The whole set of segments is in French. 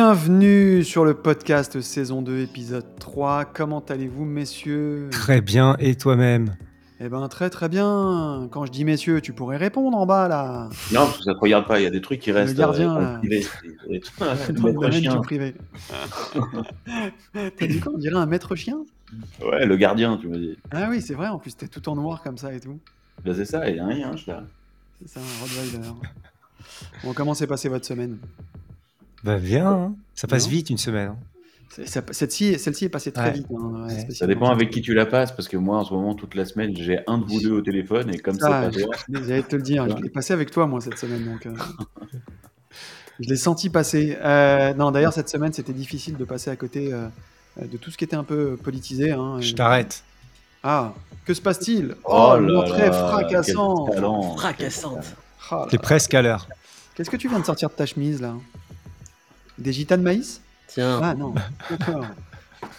Bienvenue sur le podcast saison 2 épisode 3. Comment allez-vous messieurs? Très bien, et toi-même? Eh ben très très bien. Quand je dis messieurs, tu pourrais répondre en bas là. Non, parce que ça te regarde pas, il y a des trucs qui restent. Le gardien euh, là. dans le privé. Et tout. Dans Le le maître domaine chien. du privé. T'as dit quoi? On dirait un maître chien? Ouais, le gardien, tu m'as dit. Ah oui, c'est vrai, en plus t'es tout en noir comme ça et tout. Bah, c'est ça, il y a rien, je là. C'est ça, un Rottweiler. Bon, comment s'est passée votre semaine? Bah bien, hein. ça passe Non. vite une semaine. hein. C'est- Celle-ci est passée très Ouais. vite. hein, ouais. Ça dépend avec qui tu la passes, parce que moi, en ce moment, toute la semaine, j'ai un de vous deux au téléphone, et comme c'est Ça, pas toi, J'allais te le dire, je l'ai passé avec toi moi cette semaine donc. euh, Je l'ai senti passer. Euh, non, d'ailleurs cette semaine c'était difficile de passer à côté euh, de tout ce qui était un peu politisé. hein. Je t'arrête. Ah, que se passe-t-il? Oh une là entrée là, fracassante. Fracassante. Là T'es presque à l'heure. Qu'est-ce que tu viens de sortir de ta chemise là? Des gitanes maïs Tiens, Ah non. D'accord.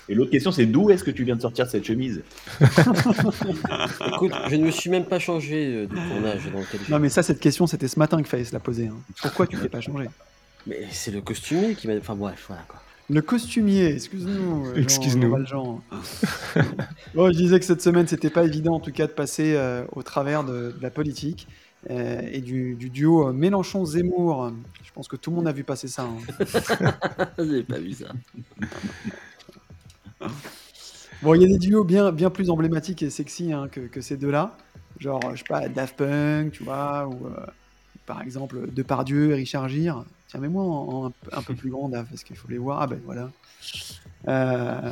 Et l'autre question, c'est d'où est-ce que tu viens de sortir cette chemise? Écoute, je ne me suis même pas changé euh, du tournage dans lequel je Non mais ça cette question c'était ce matin qu'il fallait se la poser. hein. Pourquoi tu t'es pas changé? Mais c'est le costumier qui m'a. Enfin bref, voilà quoi. Le costumier, excuse-nous. euh, Excuse-nous. Bon, je disais que cette semaine, c'était pas évident, en tout cas, de passer euh, au travers de, de la politique euh, et du, du duo euh, Mélenchon-Zemmour. Je pense que tout le monde a vu passer ça. hein. J'avais pas vu ça. Bon, il y a des duos bien, bien plus emblématiques et sexy hein, que, que ces deux-là. Genre, je sais pas, Daft Punk, tu vois, ou euh, par exemple Depardieu et Richard Gere. Tiens, mets-moi en, en un, peu- plus grand, Daft, parce qu'il faut les voir. Ah ben voilà. Euh,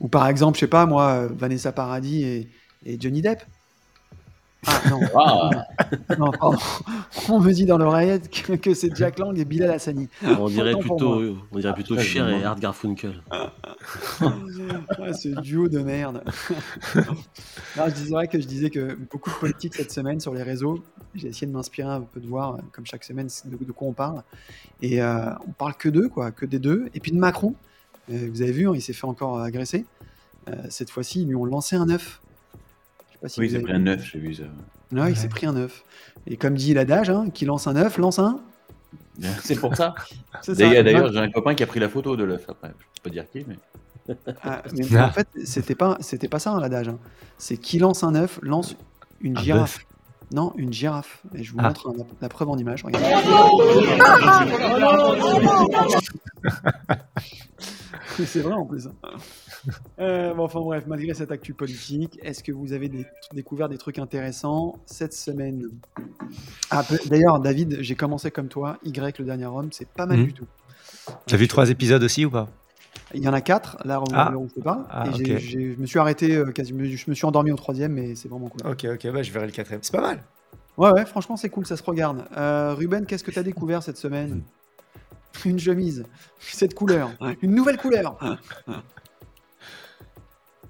ou par exemple, je sais pas, moi, Vanessa Paradis et, et Johnny Depp. Ah non, Ah, non. On me dit dans l'oreillette que, que c'est Jack Lang et Bilal Hassani. On dirait Autant plutôt, on dirait plutôt Ah, Cher et Art Garfunkel. Ouais, ce duo de merde. Non, je disais que je disais que beaucoup de politique cette semaine sur les réseaux. J'ai essayé de m'inspirer un peu de voir, comme chaque semaine, de, de quoi on parle. Et euh, on parle que d'eux, quoi, que des deux. Et puis de Macron. Euh, vous avez vu, hein, il s'est fait encore agresser. Euh, cette fois-ci, ils lui ont lancé un œuf. Je sais pas si oui, vous c'est avez pris un neuf, j'ai vu ça. Ouais, il s'est pris un œuf. Et comme dit l'adage, hein, qui lance un œuf, lance un. C'est pour ça. D'ailleurs, d'ailleurs, j'ai un copain qui a pris la photo de l'œuf après. Je peux pas dire qui, mais. Ah, mais Ah. en fait, c'était pas, c'était pas ça hein, l'adage. hein. C'est qui lance un œuf, lance une Un girafe. Non, une girafe. Et je vous Ah. montre un- la preuve en image. Regardez. C'est vrai en plus. Euh, bon, enfin bref, malgré cette actu politique, est-ce que vous avez des- découvert des trucs intéressants cette semaine? Ah, D'ailleurs, David, j'ai commencé comme toi. Y, le dernier homme, c'est pas mal Mhm. du tout. T'as vu trois épisodes aussi ou pas? Il y en a quatre, là Ah. on. Ah, et j'ai- ok. j'ai- je me suis arrêté, euh, quasiment, je me suis endormi au troisième, mais c'est vraiment cool. Ok, ok, bah je verrai le quatrième. C'est pas mal. Ouais, ouais, franchement, c'est cool, ça se regarde. Euh, Ruben, qu'est-ce que tu as découvert cette semaine? Une chemise, cette couleur, une nouvelle couleur.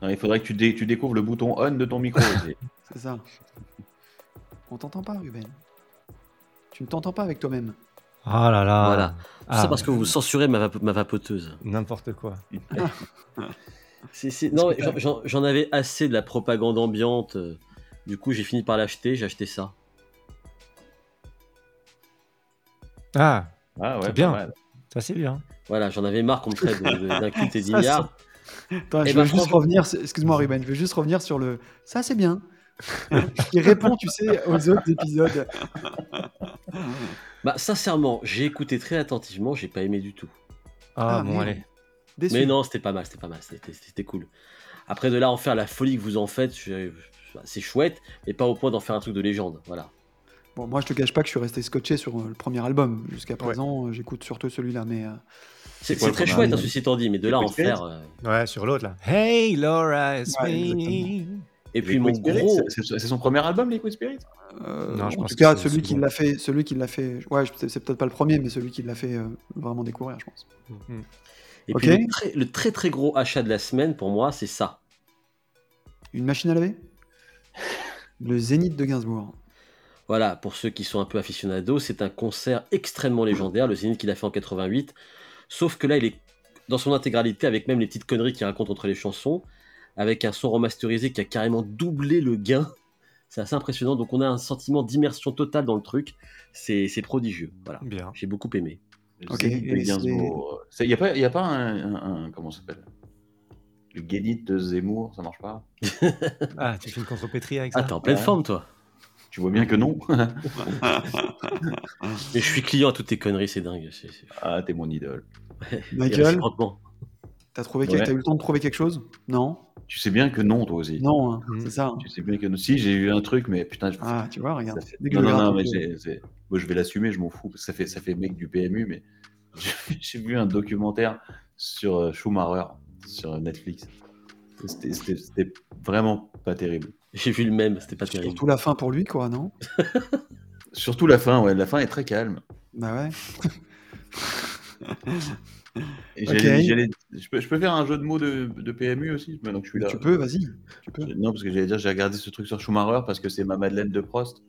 Non, il faudrait que tu, dé- tu découvres le bouton on de ton micro. aussi. C'est ça. On t'entend pas, Ruben. Tu ne t'entends pas avec toi-même. Ah là là. Voilà. Tout Ah, ça parce que vous censurez ma, vap- ma vapoteuse. N'importe quoi. C'est- c'est- Non, j'en- avais assez de la propagande ambiante. Du coup, j'ai fini par l'acheter. J'ai acheté ça. Ah, Ah ouais, C'est bien. ça c'est bien. Voilà, j'en avais marre qu'on me traite d'un culte et. Attends, Eh je ben, veux juste franchement- revenir. sur- Excuse-moi, Ruben, je veux juste revenir sur le. Ça, c'est bien. Il répond, tu sais, aux autres épisodes. Bah, sincèrement, j'ai écouté très attentivement. J'ai pas aimé du tout. Ah, Ah, bon, merde. allez. Déçu. Mais non, c'était pas mal, c'était pas mal, c'était cool. Après de là en faire la folie que vous en faites, je- c'est chouette, mais pas au point d'en faire un truc de légende, voilà. Bon, moi, je te cache pas que je suis resté scotché sur euh, le premier album. Jusqu'à présent, euh, j'écoute surtout celui-là, mais. euh, C'est très chouette, hein, album ceci étant dit, mais de là en faire. euh, Ouais, sur l'autre là. Hey Laura, it's Ouais, me. Et puis Liquid mon Spirit, gros. c'est- son premier album, Liquid Spirit? Euh, Non, je en pense tout que cas, celui qui l'a fait, celui qui l'a fait, ouais, c'est peut-être pas le premier, mais celui qui l'a fait euh, vraiment découvrir, je pense. Et Ok. puis le très, le très très gros achat de la semaine pour moi, c'est ça. Une machine à laver? Le Zénith de Gainsbourg. Voilà, pour ceux qui sont un peu aficionados, c'est un concert extrêmement légendaire, le Zénith qu'il a fait en 88. Sauf que là, il est dans son intégralité, avec même les petites conneries qu'il raconte entre les chansons, avec un son remasterisé qui a carrément doublé le gain. C'est assez impressionnant, donc on a un sentiment d'immersion totale dans le truc. C'est c'est prodigieux, voilà. Bien. J'ai beaucoup aimé. Ok. Il n'y a pas, y a pas un, un- un- Comment ça s'appelle? Le Guédit de Zemmour, ça marche pas? Ah, tu fais une contrepétrie avec Ah, ça t'es en pleine Ouais. forme, toi. Tu vois bien que non. Mais je suis client à toutes tes conneries, c'est dingue. c'est- c'est- ah, t'es mon idole. Michael, t'as trouvé Ouais. t'as eu le temps de trouver quelque chose? Non? Tu sais bien que non, toi aussi. Non, hein, Mhm. c'est ça. hein. Tu sais bien que non. Si, j'ai eu un truc, mais putain, je... Ah, tu vois, regarde. fait- Non, je non, non, mais peu. j'ai- c'est- moi, je vais l'assumer, je m'en fous. parce que Ça fait, ça fait mec du PMU, mais j'ai- vu un documentaire sur euh, Schumacher sur Netflix. C'était- C'était c'était vraiment pas terrible. J'ai vu le même, c'était pas terrible. Surtout la fin pour lui, quoi, non Surtout la fin, ouais. La fin est très calme. Bah ouais. Et je, peux, je peux faire un jeu de mots de, de PMU aussi? Maintenant que je suis là. Tu peux, vas-y. Non, parce que j'allais dire, j'ai regardé ce truc sur Schumacher parce que c'est ma Madeleine de Prost.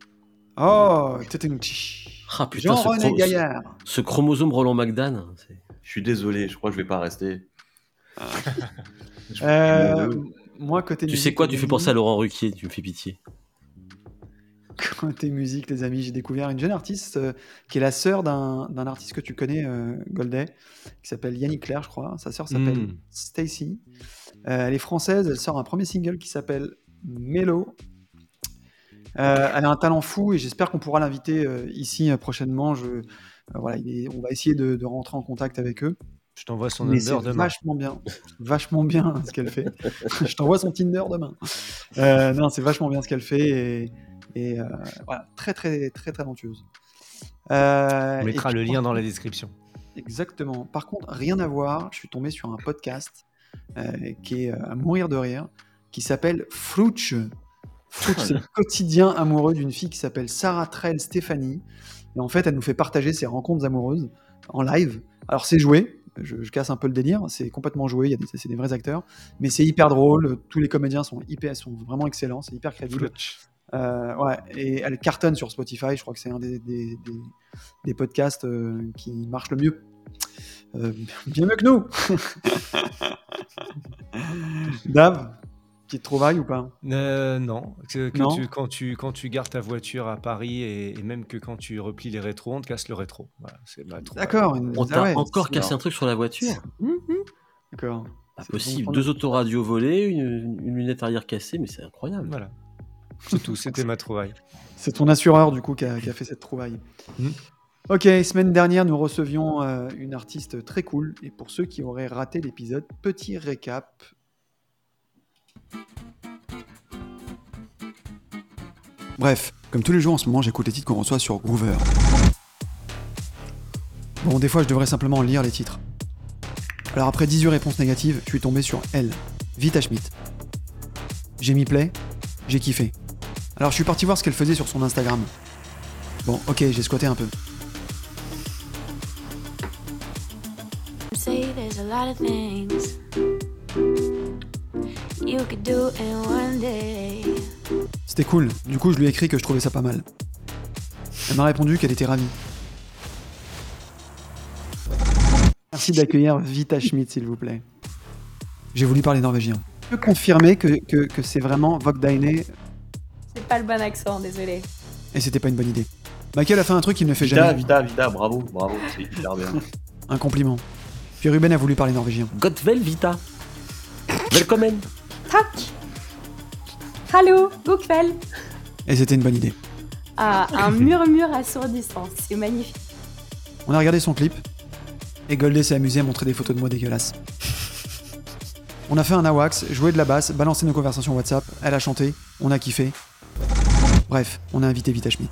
Oh, Téténouti. Ah putain, ce, Gaillard. ce- ce chromosome Roland McDan. Je suis désolé, je crois que je vais pas rester. Je- Euh, je- moi, côté Tu musique, sais quoi, tu fais penser à Laurent Ruquier, tu me fais pitié. Côté musique, les amis, j'ai découvert une jeune artiste euh, qui est la sœur d'un artiste que tu connais, euh, Goldet, qui s'appelle Yannick Claire, je crois. Sa sœur s'appelle Mm. Stacy. Euh, elle est française, elle sort un premier single qui s'appelle Mellow. Elle a un talent fou et j'espère qu'on pourra l'inviter ici prochainement. Je, voilà, est- on va essayer de, de rentrer en contact avec eux. Je t'envoie son number demain. vachement bien, vachement bien ce qu'elle fait. Je t'envoie son Tinder demain. Euh, non, c'est vachement bien ce qu'elle fait et, et, euh, voilà, très très très talentueuse. Euh, On mettra et le lien dans la description. Exactement. Par contre, rien à voir. Je suis tombé sur un podcast euh, qui est à mourir de rire, qui s'appelle Frouch. Frouch, c'est le quotidien amoureux d'une fille qui s'appelle Sarah Trell Stéphanie. Et en fait, elle nous fait partager ses rencontres amoureuses en live. Alors, c'est joué. Je, je casse un peu le délire. C'est complètement joué. Il y a des, c'est des vrais acteurs. Mais c'est hyper drôle. Tous les comédiens sont hyper, sont vraiment excellents. C'est hyper crédible. Euh, ouais, et elle cartonne sur Spotify. Je crois que c'est un des, des, des- des podcasts euh, qui marche le mieux. Euh, bien mieux que nous. Dave, petite trouvaille ou pas? Euh, non, que, que Non? Tu, quand, tu, quand tu gardes ta voiture à Paris et, et même que quand tu replies les rétros, on te casse le rétro. Voilà. D'accord. une- On ah t'a ouais, encore cassé un truc sur la voiture? D'accord. Pas possible. bon, Deux autoradios volées, une, une lunette arrière cassée, mais c'est incroyable. Voilà. C'est tout, c'était ma trouvaille. C'est ton assureur du coup qui a, qui a fait cette trouvaille. Mhm. Ok, semaine dernière, nous recevions euh, une artiste très cool. Et pour ceux qui auraient raté l'épisode, petit récap. Bref, comme tous les jours en ce moment, j'écoute les titres qu'on reçoit sur Groover. Bon, des fois, je devrais simplement lire les titres. Alors après 18 réponses négatives, je suis tombé sur elle, Vita Schmidt. J'ai mis play, j'ai kiffé. Alors je suis parti voir ce qu'elle faisait sur son Instagram. Bon, ok, j'ai squatté un peu. C'était cool. Du coup, je lui ai écrit que je trouvais ça pas mal. Elle m'a répondu qu'elle était ravie. Merci d'accueillir Vita Schmidt, s'il vous plaît. J'ai voulu parler norvégien. Je peux confirmer que, que, que c'est vraiment Vogdaine C'est pas le bon accent, désolé. et c'était pas une bonne idée. Michael a fait un truc qu'il ne fait Vita, jamais. Vita, Vita, bravo, bravo, c'est hyper bien. Un compliment. Puis Ruben a voulu parler norvégien. Godvel Vita. Velkommen. Tac Hallo, Gokvel Et c'était une bonne idée. Ah, un murmure assourdissant, c'est magnifique. On a regardé son clip et Goldé s'est amusé à montrer des photos de moi dégueulasses. On a fait un awax, joué de la basse, balancé nos conversations WhatsApp, elle a chanté, on a kiffé. Bref, on a invité Vita Schmidt.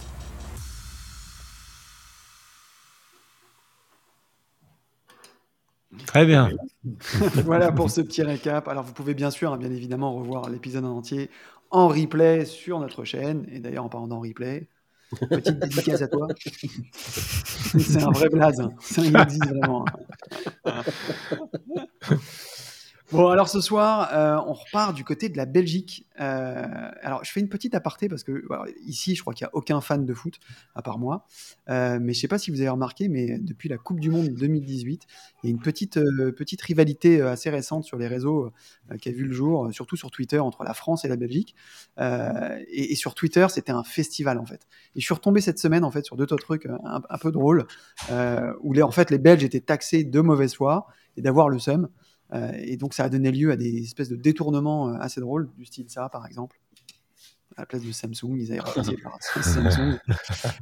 Très bien. voilà pour ce petit récap. Alors vous pouvez bien sûr, hein, bien évidemment, revoir l'épisode en entier en replay sur notre chaîne. Et d'ailleurs, en parlant d'en replay, petite dédicace à toi. C'est un vrai blaze. hein. Ça, il existe vraiment. hein. Bon, alors ce soir, euh, on repart du côté de la Belgique. Euh, alors, je fais une petite aparté parce que ici, je crois qu'il n'y a aucun fan de foot, à part moi. Euh, mais je ne sais pas si vous avez remarqué, mais depuis la Coupe du Monde 2018, il y a une petite, petite rivalité assez récente sur les réseaux qui a vu le jour, surtout sur Twitter, entre la France et la Belgique. Et, sur Twitter, c'était un festival, en fait. Et je suis retombé cette semaine, en fait, sur deux, trois trucs un, peu drôles, où en fait, les Belges étaient taxés de mauvaise foi et d'avoir le seum. Euh, et donc, ça a donné lieu à des espèces de détournements euh, assez drôles, du style ça, par exemple. À la place de Samsung, ils avaient remplacé par Samsung.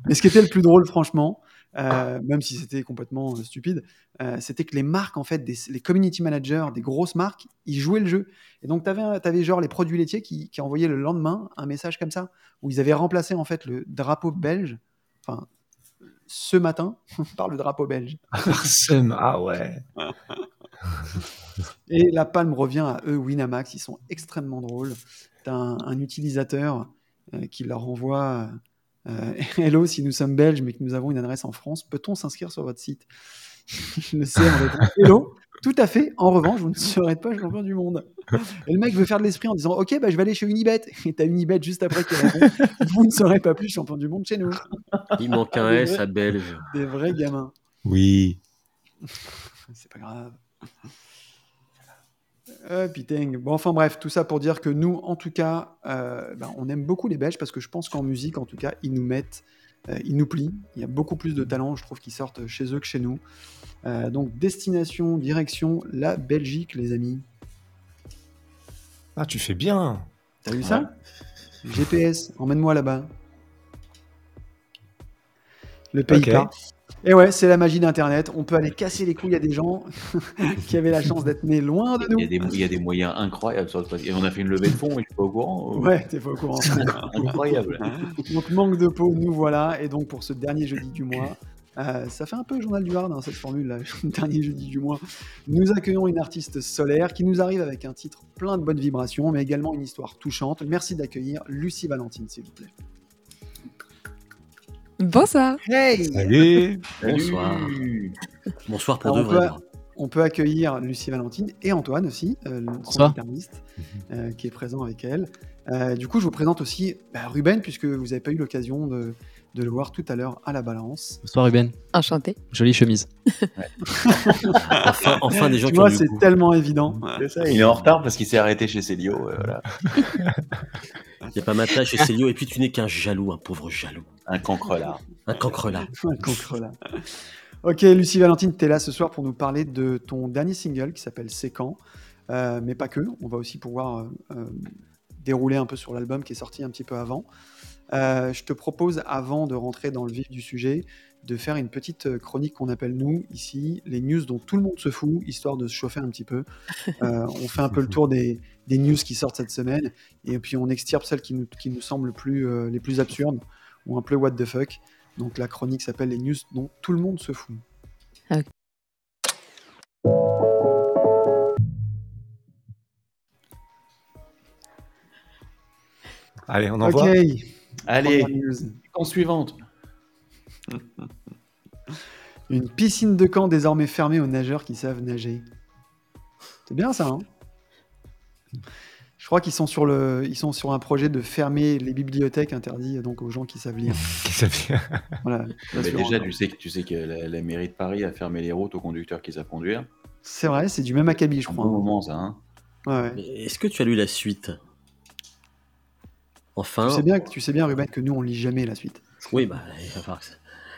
Mais ce qui était le plus drôle, franchement, euh, même si c'était complètement euh, stupide, euh, c'était que les marques, en fait, des, les community managers des grosses marques, ils jouaient le jeu. Et donc, tu avais, avais, genre les produits laitiers qui, qui envoyaient le lendemain un message comme ça, où ils avaient remplacé, en fait, le drapeau belge, enfin, ce matin, par le drapeau belge. Ah ouais. Et la palme revient à eux, Winamax. Ils sont extrêmement drôles. Tu as un, un, utilisateur euh, qui leur envoie euh, Hello, si nous sommes belges mais que nous avons une adresse en France, peut-on s'inscrire sur votre site? Le CR répond Hello, tout à fait. En revanche, vous ne serez pas champion du monde. Et le mec veut faire de l'esprit en disant Ok, bah, je vais aller chez Unibet. Et t'as Unibet juste après qui répond Vous ne serez pas plus champion du monde chez nous. Il manque un Des S vrais- à Belge. Des vrais gamins. Oui. C'est pas grave. Euh, putain. Bon, enfin bref, tout ça pour dire que nous, en tout cas, euh, ben, on aime beaucoup les Belges parce que je pense qu'en musique, en tout cas, ils nous mettent, euh, ils nous plient. Il y a beaucoup plus de talents, je trouve, qui sortent chez eux que chez nous. Euh, donc, destination, direction, la Belgique, les amis. Ah, tu fais bien. T'as vu ça GPS, emmène-moi là-bas. Le pays Ok. Et ouais, c'est la magie d'Internet. On peut aller casser les couilles à des gens qui avaient la chance d'être nés loin de nous. Il y, a des, il y a des moyens incroyables sur le. Et on a fait une levée de fonds, et je suis pas au courant. euh, Ouais, t'es pas au courant. Incroyable. donc manque de peau, nous voilà. Et donc pour ce dernier jeudi du mois, euh, ça fait un peu journal du Hard hein, cette formule là, dernier jeudi du mois. Nous accueillons une artiste solaire qui nous arrive avec un titre plein de bonnes vibrations, mais également une histoire touchante. Merci d'accueillir Lucie Valentine, s'il vous plaît. Bonsoir. Hey Salut. Bonsoir. Bonsoir pour Alors, de on, vrai. peut, on peut accueillir Lucie Valentine et Antoine aussi, euh, le guitariste, euh, qui est présent avec elle. Euh, du coup, je vous présente aussi bah, Ruben, puisque vous n'avez pas eu l'occasion de, de le voir tout à l'heure à la balance. Bonsoir Ruben, Enchanté. jolie chemise. Enfin, enfin des gens tu qui ont vois, c'est tellement évident. Ça, il est en retard parce qu'il s'est arrêté chez Célio. euh, voilà. Il n'y a pas Mata chez Célio, et puis tu n'es qu'un jaloux, un pauvre jaloux. Un cancre là. Un cancre là. Un cancre, là. Ok, Lucie Valentine, tu es là ce soir pour nous parler de ton dernier single qui s'appelle Séquent. Euh, mais pas que, on va aussi pouvoir euh, euh, dérouler un peu sur l'album qui est sorti un petit peu avant. Euh, je te propose, avant de rentrer dans le vif du sujet, de faire une petite chronique qu'on appelle nous, ici, les news dont tout le monde se fout, histoire de se chauffer un petit peu. Euh, on fait un peu le tour des, des news qui sortent cette semaine, et puis on extirpe celles qui nous, qui nous semblent plus, euh, les plus absurdes, ou un peu what the fuck. Donc la chronique s'appelle les news dont tout le monde se fout. Allez, on Ok, envoie. Allez, première news. en suivante. Une piscine de camp désormais fermée aux nageurs qui savent nager. C'est bien ça, hein? Je crois qu'ils sont sur le, ils sont sur un projet de fermer les bibliothèques interdites donc aux gens qui savent lire. Voilà. Mais Bien sûr. déjà, tu sais, que- tu sais que la, la mairie de Paris a fermé les routes aux conducteurs qui savent conduire. C'est vrai, c'est du même acabit, je C'est un crois. bon moment, ça. Hein Ouais, ouais. Est-ce que tu as lu la suite? Enfin, Tu sais bien, tu sais bien, Ruben, que nous on lit jamais la suite. oui, bah, il va falloir que ça-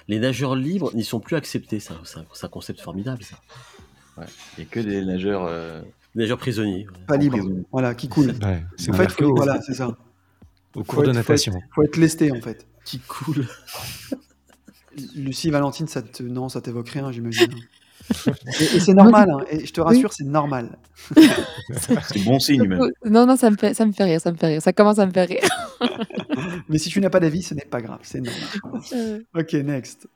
les nageurs libres n'y sont plus acceptés. ça. C'est un, concept formidable, ça. Il n'y a que des nageurs. euh, Prisonniers. ouais. Pas libre. prison. Voilà, qui coule. Ouais, c'est En fait, faut- au- voilà, c'est ça. au Faut cours de être- faut natation. être- Faut être lesté en fait. Qui coule. Lucie, Valentine, ça te... non, ça t'évoque rien, j'imagine. et et c'est normal, hein, et je te rassure, c'est normal. C'est bon signe, même. Non, non, ça me, fait, ça me fait rire, ça me fait rire. Ça commence à me faire rire. Mais si tu n'as pas d'avis, ce n'est pas grave, c'est normal. Euh, Ok, next.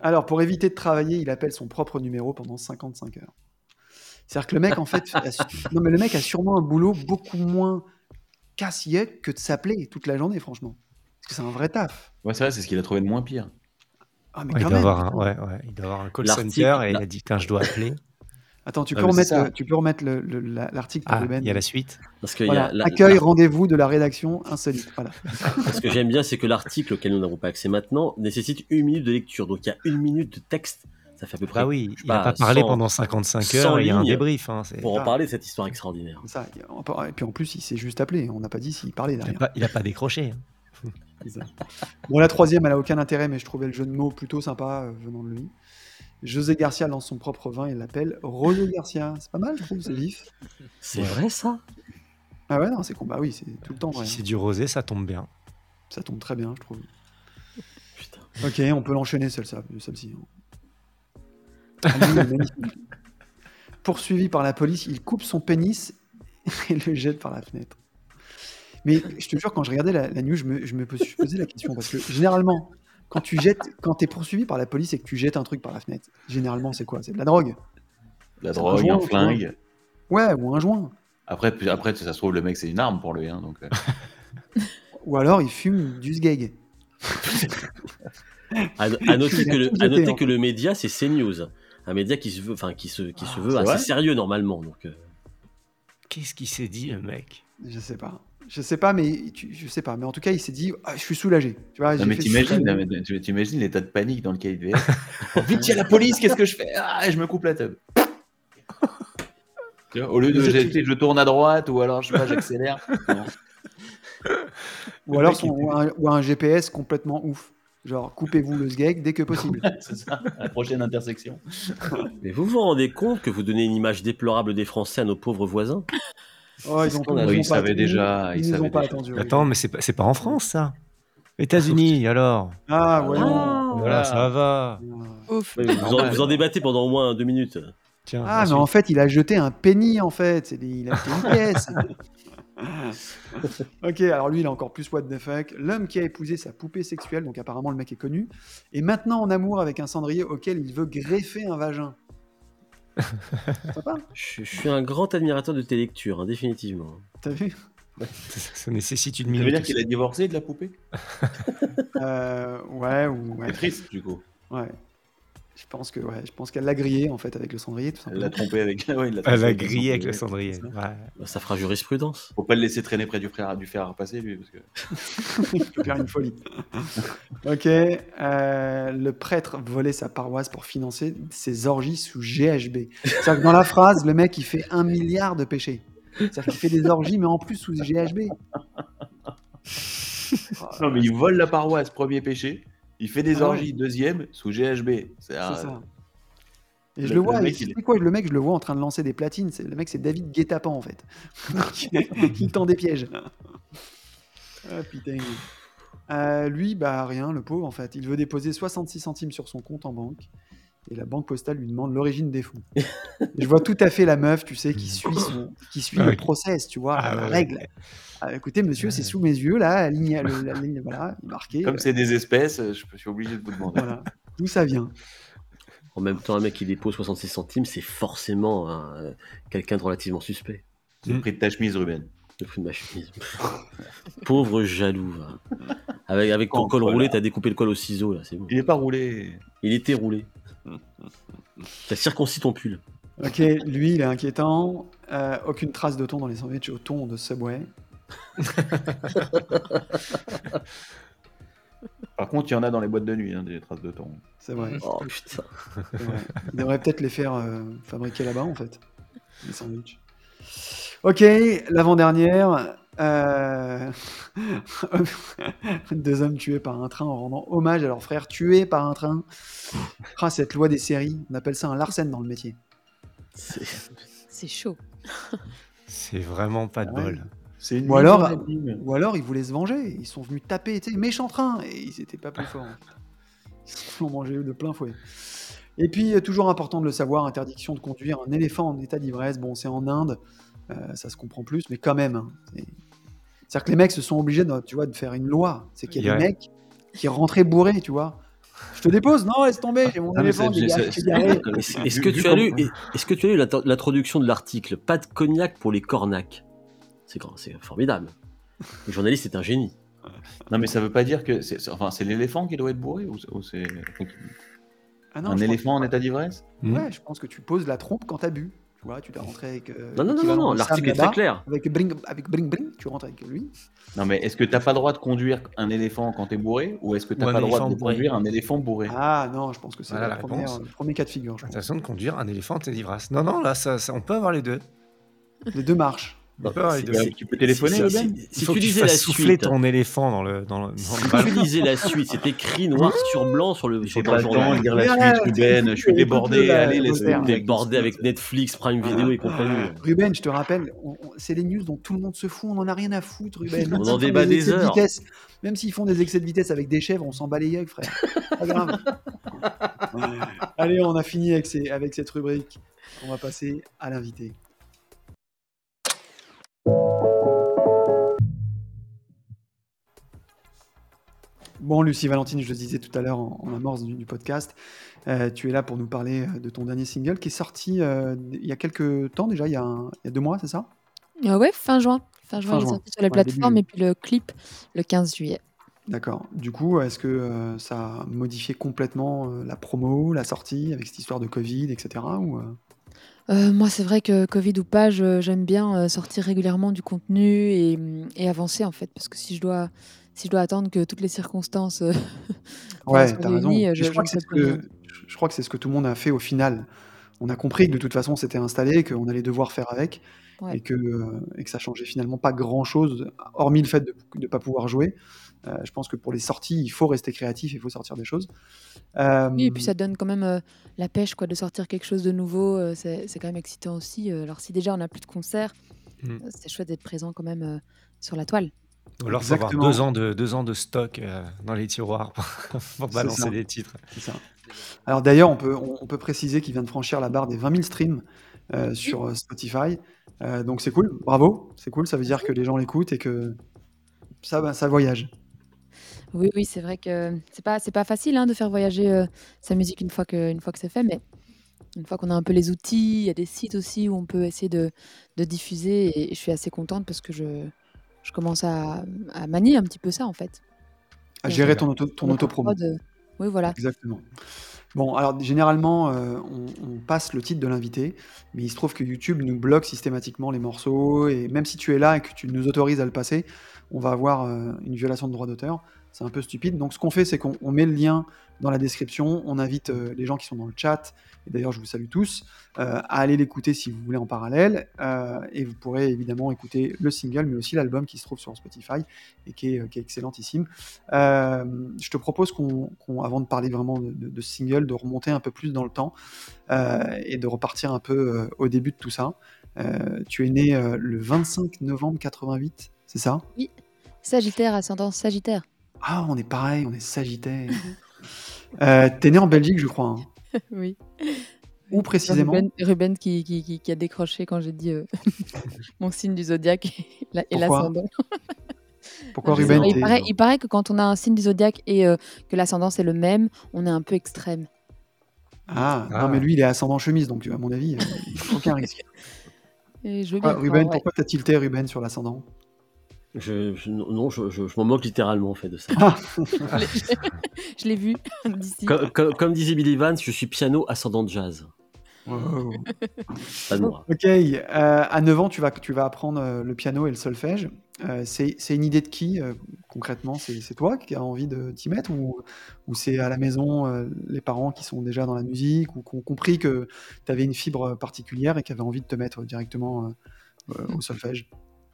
Alors, pour éviter de travailler, il appelle son propre numéro pendant 55 heures. C'est-à-dire que le mec, en fait, a non, mais le mec a sûrement un boulot beaucoup moins casse-yeux que de s'appeler toute la journée, franchement. Parce que c'est un vrai taf. Ouais, c'est vrai, c'est ce qu'il a trouvé de moins pire. Ah, mais Ouais, il, doit même. avoir un, ouais, ouais, il doit avoir un call center et il a dit Putain, je dois appeler. Attends, tu Ah, peux remettre, tu peux remettre le- le- la- l'article Ah, Ben. il y a la suite. Parce que, il y Voilà. a la- Accueil, rendez-vous de la rédaction insolite. Voilà. ce que j'aime bien, c'est que l'article auquel nous n'avons pas accès maintenant nécessite une minute de lecture. Donc il y a une minute de texte. Ça fait à peu près. Bah oui, je sais il n'a pas pas, parlé 100 pendant 55 100 heures, il y a un débrief. hein, Pour en Ah. parler de cette histoire extraordinaire. Ça, et puis en plus, il s'est juste appelé. On n'a pas dit s'il parlait il n'a derrière. pas, il a pas décroché. hein. Bon, la troisième, elle a aucun intérêt, mais je trouvais le jeu de mots plutôt sympa euh, venant de lui. José Garcia lance son propre vin et l'appelle Rosé Garcia. C'est pas mal, je trouve, c'est vif. C'est Ouais. vrai ça? Ah ouais, non, c'est con. Bah oui, c'est tout le temps vrai. Si hein. c'est du rosé, ça tombe bien. Ça tombe très bien, je trouve. Putain. Ok, on peut l'enchaîner celle-ci. Poursuivi par la police, il coupe son pénis et le jette par la fenêtre. Mais je te jure, quand je regardais la, la news, je me, je posais la question parce que généralement, quand tu jettes, quand t'es poursuivi par la police et que tu jettes un truc par la fenêtre, généralement c'est quoi? C'est de la drogue. La C'est un drogue, joint, un flingue. Ouais, ou un joint. Après, puis- après, ça se trouve, le mec, c'est une arme pour lui. Hein, donc, euh, Ou alors il fume du sgeg. À, à noter, le, à que le média c'est CNews, un média qui se veut, enfin qui se, qui se Ah, veut assez sérieux normalement. Donc euh, Qu'est-ce qu'il s'est dit, le mec? Je sais pas. Je sais pas, mais tu- je sais pas. Mais en tout cas, il s'est dit, Ah, je suis soulagé. Tu vois, Non, mais t'imagines, l'état de panique dans lequel il devait être. Vite, il y a la police, qu'est-ce que je fais? Ah, je me coupe la table. Tu vois, Au lieu de je tourne à droite ou alors je sais pas, j'accélère. Ou alors mec, son- il- ou, un, ou un GPS complètement ouf. Genre, coupez-vous le sgeg dès que possible. C'est ça, à la prochaine intersection. Mais vous vous rendez compte que vous donnez une image déplorable des Français à nos pauvres voisins? Oh, ils ont, Oui, ils savaient déjà, Ils, ils nous ont pas attendu. oui. Attends, mais c'est pas, c'est pas en France, ça? États-Unis, alors? Ah, ouais. Ah. Voilà, ça va. Ouf. Ouais, vous, en, vous en débattez pendant au moins deux minutes. Tiens, Ah, mais en fait, il a jeté un penny, en fait. Il a jeté une pièce. ok, alors lui, il a encore plus what the fuck. L'homme qui a épousé sa poupée sexuelle, donc apparemment le mec est connu, est maintenant en amour avec un cendrier auquel il veut greffer un vagin. Sympa, Je, je suis un grand admirateur de tes lectures, hein, définitivement. t'as vu? Ça, ça nécessite une Ça veut minute. dire qu'il a divorcé de la poupée? Euh, Ouais, ou. Ouais. Triste, du coup. ouais. Je pense que ouais, je pense qu'elle l'a grillé en fait avec le cendrier tout Elle l'a trompé avec. Ouais, il l'a Elle trompé a le grillé avec le cendrier. Ouais. Bah, ça fera jurisprudence. Faut pas le laisser traîner près du, frère, du fer à repasser, lui. Parce que... Il peut faire une folie. ok. euh, le prêtre volait sa paroisse pour financer ses orgies sous GHB. C'est-à-dire que dans la phrase, le mec il fait un milliard de péchés. C'est-à-dire qu'il fait des orgies, mais en plus sous GHB. Non, mais il vole la paroisse, premier péché. Il fait des Ah ouais. orgies, deuxième, sous GHB. C'est un- ça. Et le- je le le vois, mec, et il quoi le mec, je le vois en train de lancer des platines. Le mec, c'est David Guetapan en fait. il tend des pièges. Ah putain. Euh, lui, bah rien, le pauvre en fait. Il veut déposer 66 centimes sur son compte en banque. Et la banque postale lui demande l'origine des fonds. Je vois tout à fait la meuf, tu sais, qui suit, son, qui suit Ah le oui. process, tu vois, Ah la ouais, règle. ouais. Ah, écoutez, monsieur, c'est sous mes yeux, là, la ligne, le- la ligne voilà, marquée. Comme c'est des espèces, je je suis obligé de vous demander. Voilà. D'où ça vient En même temps, un mec qui dépose 66 centimes, c'est forcément un- euh, quelqu'un de relativement suspect. C'est le prix de ta chemise, Ruben. Le prix de ma chemise. Pauvre jaloux. hein. Avec, avec ton Oh, col voilà. roulé, t'as découpé le col au ciseau, là, c'est bon. Il est pas roulé. Il était roulé. T'as circoncis ton pull. Ok, lui, il est inquiétant. Euh, aucune trace de thon dans les sandwichs au thon de Subway. Par contre, il y en a dans les boîtes de nuit, hein, des traces de thon. C'est vrai. Oh putain. c'est vrai. Il devrait peut-être les faire euh, fabriquer là-bas, en fait. Les sandwichs. Ok, l'avant-dernière. euh, Deux hommes tués par un train en rendant hommage à leur frère tué par un train. Ah, cette loi des séries, on appelle ça un larcène dans le métier. C'est- chaud. C'est vraiment pas de ouais. bol. C'est une Ou alors-. Ou alors ils voulaient se venger, ils sont venus taper, tu sais, méchant train, et ils étaient pas plus forts. Ils se sont mangés de plein fouet. Et puis, euh, toujours important de le savoir, interdiction de conduire un éléphant en état d'ivresse. Bon, c'est en Inde, euh, ça se comprend plus, mais quand même. hein, c'est- C'est-à-dire que les mecs se sont obligés, de, tu vois, de faire une loi. C'est qu'il y a des mecs qui rentraient bourrés, tu vois. Je te dépose Non, laisse tomber, j'ai mon Ah, éléphant qui. Est-ce que, tu as lu, est-ce que tu as lu l'int- l'introduction de l'article? Pas de cognac pour les cornacs. C'est grand- c'est formidable. Le journaliste est un génie. Non, mais ça veut pas dire que. c'est- c'est- Enfin, c'est l'éléphant qui doit être bourré ou, ou c'est. Ah non, un éléphant en état d'ivresse Hmm. Ouais, je pense que tu poses la trompe quand t'as bu. Tu vois, tu dois rentrer avec. euh, Non, non, non, non, l'article est très clair. Avec bring, avec bring, bring, tu rentres avec lui. Non, mais est-ce que t'as pas le droit de conduire un éléphant quand t'es bourré ou est-ce que t'as Ou un pas le droit de bourré. conduire un éléphant bourré? Ah non, je pense que c'est Voilà la la première- réponse. le premier cas de figure. Façon de conduire un éléphant et d'ivresse. Non, non, là, ça, ça- on peut avoir les deux. Les deux marches. C'est- Tu peux téléphoner, si- le si- Ben tu fasses la souffler suite, ton éléphant dans le, dans si tu lisais la suite, c'est écrit noir sur blanc sur le J'ai pas le temps de lire la suite, Ruben. Je suis débordé. là, Allez, laisse-moi. Voltaire. T'es bordé avec Netflix, Prime Video et compagnie. Ruben, je te rappelle, c'est les news dont tout le monde se fout, on en a rien à foutre, Ruben. On en débat des heures. vitesse- même s'ils font des excès de vitesse avec des chèvres, on s'en bat les yeux, frère. Pas grave. Allez, on a fini avec, ces- avec cette rubrique. On va passer à l'invité. Bon, Lucie Valentine, je le disais tout à l'heure en, en amorce du, du podcast, euh, tu es là pour nous parler euh, de ton dernier single qui est sorti euh, il y a quelques temps déjà, il y a, un- il y a deux mois, c'est ça? Euh, ouais, fin juin. Fin juin, Fin il est sorti sur les Ouais, plateformes début. et puis le clip le 15 juillet. D'accord. Du coup, est-ce que ça a modifié complètement la promo, la sortie, avec cette histoire de Covid, etc. Ou, euh, moi, c'est vrai que Covid ou pas, j'aime bien euh, sortir régulièrement du contenu et, et avancer en fait, parce que si je dois, si je dois attendre que toutes les circonstances euh, Ouais, soient raison. réunies, je, je, crois que c'est ce que, je crois que c'est ce que tout le monde a fait au final. On a compris que de toute façon c'était installé, qu'on allait devoir faire avec, Ouais. et, que, et que ça changeait finalement pas grand-chose, hormis le fait de ne pas pouvoir jouer. Euh, je pense que pour les sorties, il faut rester créatif, il faut sortir des choses. Euh, Oui, et puis ça donne quand même euh, la pêche quoi, de sortir quelque chose de nouveau. euh, c'est c'est quand même excitant aussi. euh, alors si déjà on n'a plus de concerts, Mm. euh, c'est chouette d'être présent quand même euh, sur la toile. Ou alors, faut avoir deux ans de, deux ans de stock euh, dans les tiroirs pour, balancer ça. des titres. C'est ça. Alors d'ailleurs, on peut, on, on peut préciser qu'il vient de franchir la barre des 20 000 streams euh, sur Spotify. Euh, donc c'est cool, bravo, c'est cool, ça veut dire que les gens l'écoutent et que ça, va- ça voyage. Oui, oui, c'est vrai que c'est pas, c'est pas facile hein, de faire voyager euh, sa musique une fois que, une fois que c'est fait, mais une fois qu'on a un peu les outils, il y a des sites aussi où on peut essayer de, de diffuser et, et je suis assez contente parce que je, je commence à, à manier un petit peu ça en fait. À gérer ton, auto, ton Notre autopromo. prod, Oui, voilà. Exactement. Bon, alors généralement, euh, on, on passe le titre de l'invité, mais il se trouve que YouTube nous bloque systématiquement les morceaux, et même si tu es là et que tu nous autorises à le passer, on va avoir euh, une violation de droit d'auteur. C'est un peu stupide. Donc ce qu'on fait, c'est qu'on on met le lien dans la description, on invite euh, les gens qui sont dans le chat, et d'ailleurs je vous salue tous, euh, à aller l'écouter si vous voulez en parallèle, euh, et vous pourrez évidemment écouter le single, mais aussi l'album qui se trouve sur Spotify, et qui est, excellentissime. Je te propose qu'on, avant de parler vraiment de, de- single, de remonter un peu plus dans le temps et de repartir un peu au début de tout ça. Tu es né le 25 novembre 88, c'est ça? Sagittaire, ascendant Sagittaire. Ah, on est pareil, on est Sagittaire. euh, T'es né en Belgique, je crois. hein. oui. Où précisément Ruben, Ruben qui, qui, qui- qui a décroché quand j'ai dit euh, mon signe du zodiaque et l'ascendant. Pourquoi Ruben il, paraît, il paraît que quand on a un signe du zodiaque et euh, que l'ascendant c'est le même, on est un peu extrême. Ah, Ah. non, mais lui, il est ascendant chemise, donc à mon avis, euh, aucun risque. Et je veux Ah, bien Ruben, croire, ouais. pourquoi t'as tilté Ruben sur l'ascendant? Je, je- non, je, je- je m'en moque littéralement en fait de ça. Ah, Je l'ai vu d'ici. comme, comme- comme disait Billy Vance, je suis piano ascendant jazz. wow. Pas de moi. Ok, euh, à 9 ans, tu vas, tu vas apprendre euh, le piano et le solfège. Euh, c'est c'est une idée de qui, euh, concrètement? C'est c'est toi qui as envie de t'y mettre ou, ou c'est à la maison euh, les parents qui sont déjà dans la musique ou qui ont compris que tu avais une fibre particulière et qui avaient envie de te mettre directement au solfège?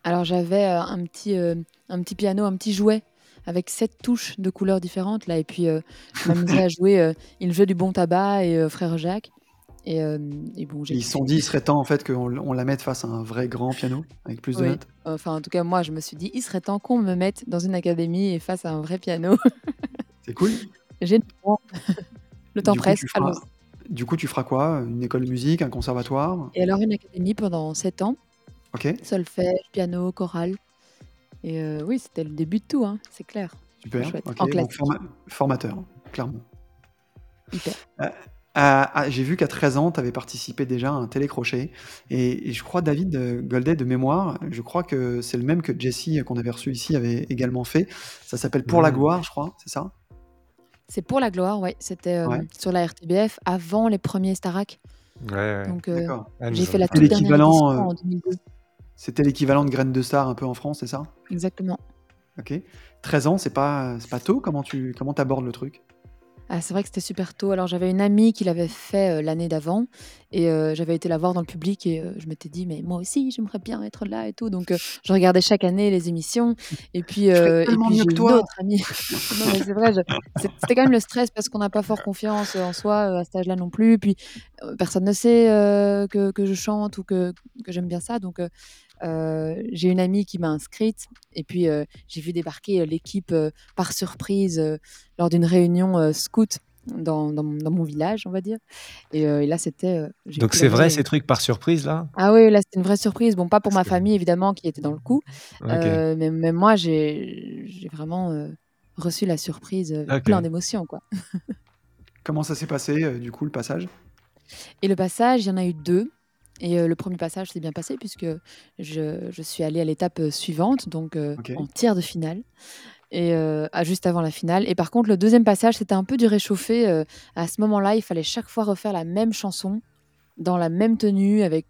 Alors j'avais euh, un, petit, euh, un petit piano, un petit jouet avec sept touches de couleurs différentes là et puis euh, je m'amusais à jouer euh, Il jeu du bon tabac et euh, Frère Jacques. Et, et bon, Ils se sont dit, il serait temps en fait qu'on on la mette face à un vrai grand piano avec plus de notes. Enfin, en tout cas, moi, je me suis dit, il serait temps qu'on me mette dans une académie et face à un vrai piano. C'est cool. J'ai le temps. Le temps Du presse. feras-. Du coup, tu feras quoi? Une école de musique, un conservatoire? Et alors, une académie pendant 7 ans, Ok, solfège, piano, chorale. Et euh, oui, c'était le début de tout, hein, c'est clair. super. Chouette. Ok, En donc classique. forma- formateur, clairement. Hyper. Ah, ah, J'ai vu qu'à 13 ans, tu avais participé déjà à un télécrochet. Et, et je crois, David euh, Goldet, de mémoire, je crois que c'est le même que Jesse, euh, qu'on avait reçu ici, avait également fait. Ça s'appelle Pour la Mhm. gloire, je crois, c'est ça? C'est pour la gloire, ouais. C'était euh, Ouais. sur la RTBF avant les premiers Starac. Ouais, ouais. Donc, euh. Ah, j'ai fait la toute dernière euh, en 2002. C'était l'équivalent de Graines de Star un peu en France, c'est ça? Exactement. Ok. 13 ans, c'est pas, pas tôt? Comment tu comment abordes le truc? Ah, c'est vrai que c'était super tôt. Alors, j'avais une amie qui l'avait fait euh, l'année d'avant et euh, j'avais été la voir dans le public et euh, je m'étais dit, mais moi aussi, j'aimerais bien être là et tout. Donc, euh, je regardais chaque année les émissions et puis, et puis j'ai c'est vrai, c'était quand même le stress parce qu'on n'a pas fort confiance en soi à cet âge-là non plus. Puis, personne ne sait que, que je chante ou que, que j'aime bien ça. Donc, euh, j'ai une amie qui m'a inscrite et puis euh, j'ai vu débarquer l'équipe euh, par surprise euh, lors d'une réunion euh, scout dans, dans, mon- dans mon village, on va dire. Et, euh, et là, c'était. euh, Donc c'est vrai ces trucs par surprise là? Ah oui, là, c'était une vraie surprise. Bon, pas pour ma famille, évidemment, qui était dans le coup. Euh, mais, mais moi, j'ai vraiment euh, reçu la surprise euh, avec Ok. plein d'émotions, quoi. Comment ça s'est passé, euh, du coup, le passage? Et le passage, il y en a eu deux. Et euh, le premier passage s'est bien passé puisque je, je suis allée à l'étape euh, suivante, donc euh, en tiers de finale, et euh, à- juste avant la finale. Et par contre, le deuxième passage, c'était un peu du réchauffé. à ce moment-là, il fallait chaque fois refaire la même chanson, dans la même tenue, avec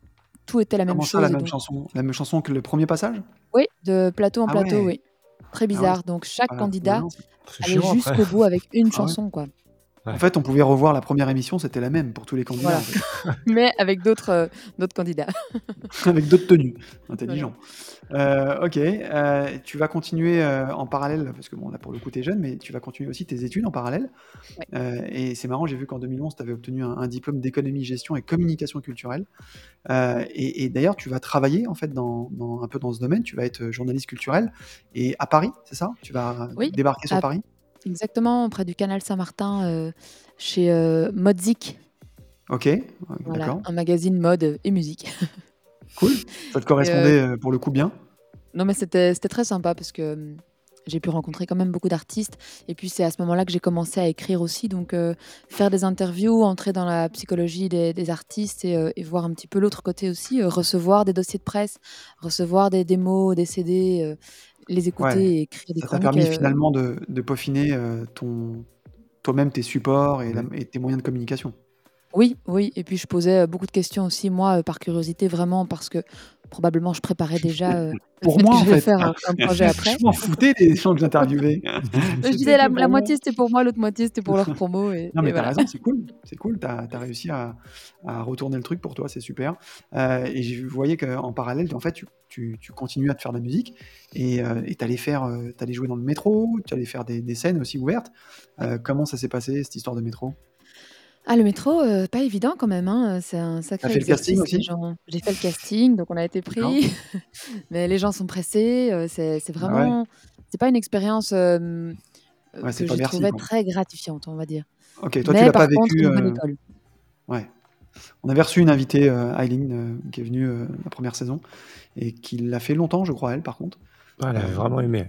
tout était la même ça, chose. la même donc- chanson La même chanson que le premier passage? Oui, de plateau en Ah plateau, ouais. oui. Très bizarre. Donc chaque Voilà, candidat allait jusqu'au bout avec une Ah ouais. chanson, En fait, on pouvait revoir la première émission, c'était la même pour tous les candidats, Voilà. en fait, Mais avec d'autres euh, d'autres candidats. avec d'autres tenues. Intelligent. Euh, ok, euh, tu vas continuer euh, en parallèle, parce que bon, là pour le coup, tu es jeune, mais tu vas continuer aussi tes études en parallèle. Ouais. Euh, et c'est marrant, j'ai vu qu'en 2011, tu avais obtenu un, un diplôme d'économie, gestion et communication culturelle. Euh, et et d'ailleurs, tu vas travailler en fait dans, dans- un peu dans ce domaine, tu vas être journaliste culturel. Et à Paris, c'est ça? Tu vas Oui, débarquer sur à- Paris? Exactement, près du canal Saint-Martin, euh, chez euh, Modzik. Ok, euh, Voilà, d'accord. un magazine mode et musique. Cool. Ça te correspondait euh, pour le coup bien? Non, mais c'était très sympa parce que j'ai pu rencontrer quand même beaucoup d'artistes. Et puis, c'est à ce moment-là que j'ai commencé à écrire aussi. Donc, euh, faire des interviews, entrer dans la psychologie des, des artistes et, euh, et voir un petit peu l'autre côté aussi. euh, recevoir des dossiers de presse, recevoir des démos, des CD, euh, les écouter Ouais, et écrire des Ça t'a permis euh, finalement de, de peaufiner euh, ton, toi-même tes supports et, la- et tes moyens de communication. Oui, oui. Et puis, je posais euh, beaucoup de questions aussi, moi, par curiosité, vraiment, parce que probablement, je préparais déjà euh, Pour moi, que en fait. faire un, un projet après. Je m'en foutais des gens que j'interviewais. Je disais la, la moitié c'était pour moi, l'autre moitié c'était pour leur promo. Et, Non, mais t'as voilà. raison, c'est cool. C'est cool. T'as as réussi à, à retourner le truc pour toi, c'est super. Euh, et je voyais qu'en parallèle, en fait, tu, tu, tu continues à te faire de la musique et euh, t'allais faire, euh, t'allais jouer dans le métro, tu allais faire des, des scènes aussi ouvertes. Euh, comment ça s'est passé cette histoire de métro? Ah, le métro, euh, pas évident quand même. hein, C'est un sacré fait le casting exercice. les aussi? gens- J'ai fait le casting, donc on a été D'accord. pris. mais les gens sont pressés. euh, C'est c'est Ah ouais. vraiment. C'est pas une expérience euh, Ouais, c'est que pas je merci, trouvais quoi. très gratifiante, on va dire. Ok, toi, tu mais l'as par pas contre, vécu. une bonne euh, école. Ouais. On avait reçu une invitée, euh, Aileen, euh, qui est venue euh, la première saison et qui l'a fait longtemps, je crois, elle, par contre. Ouais, elle avait vraiment aimé.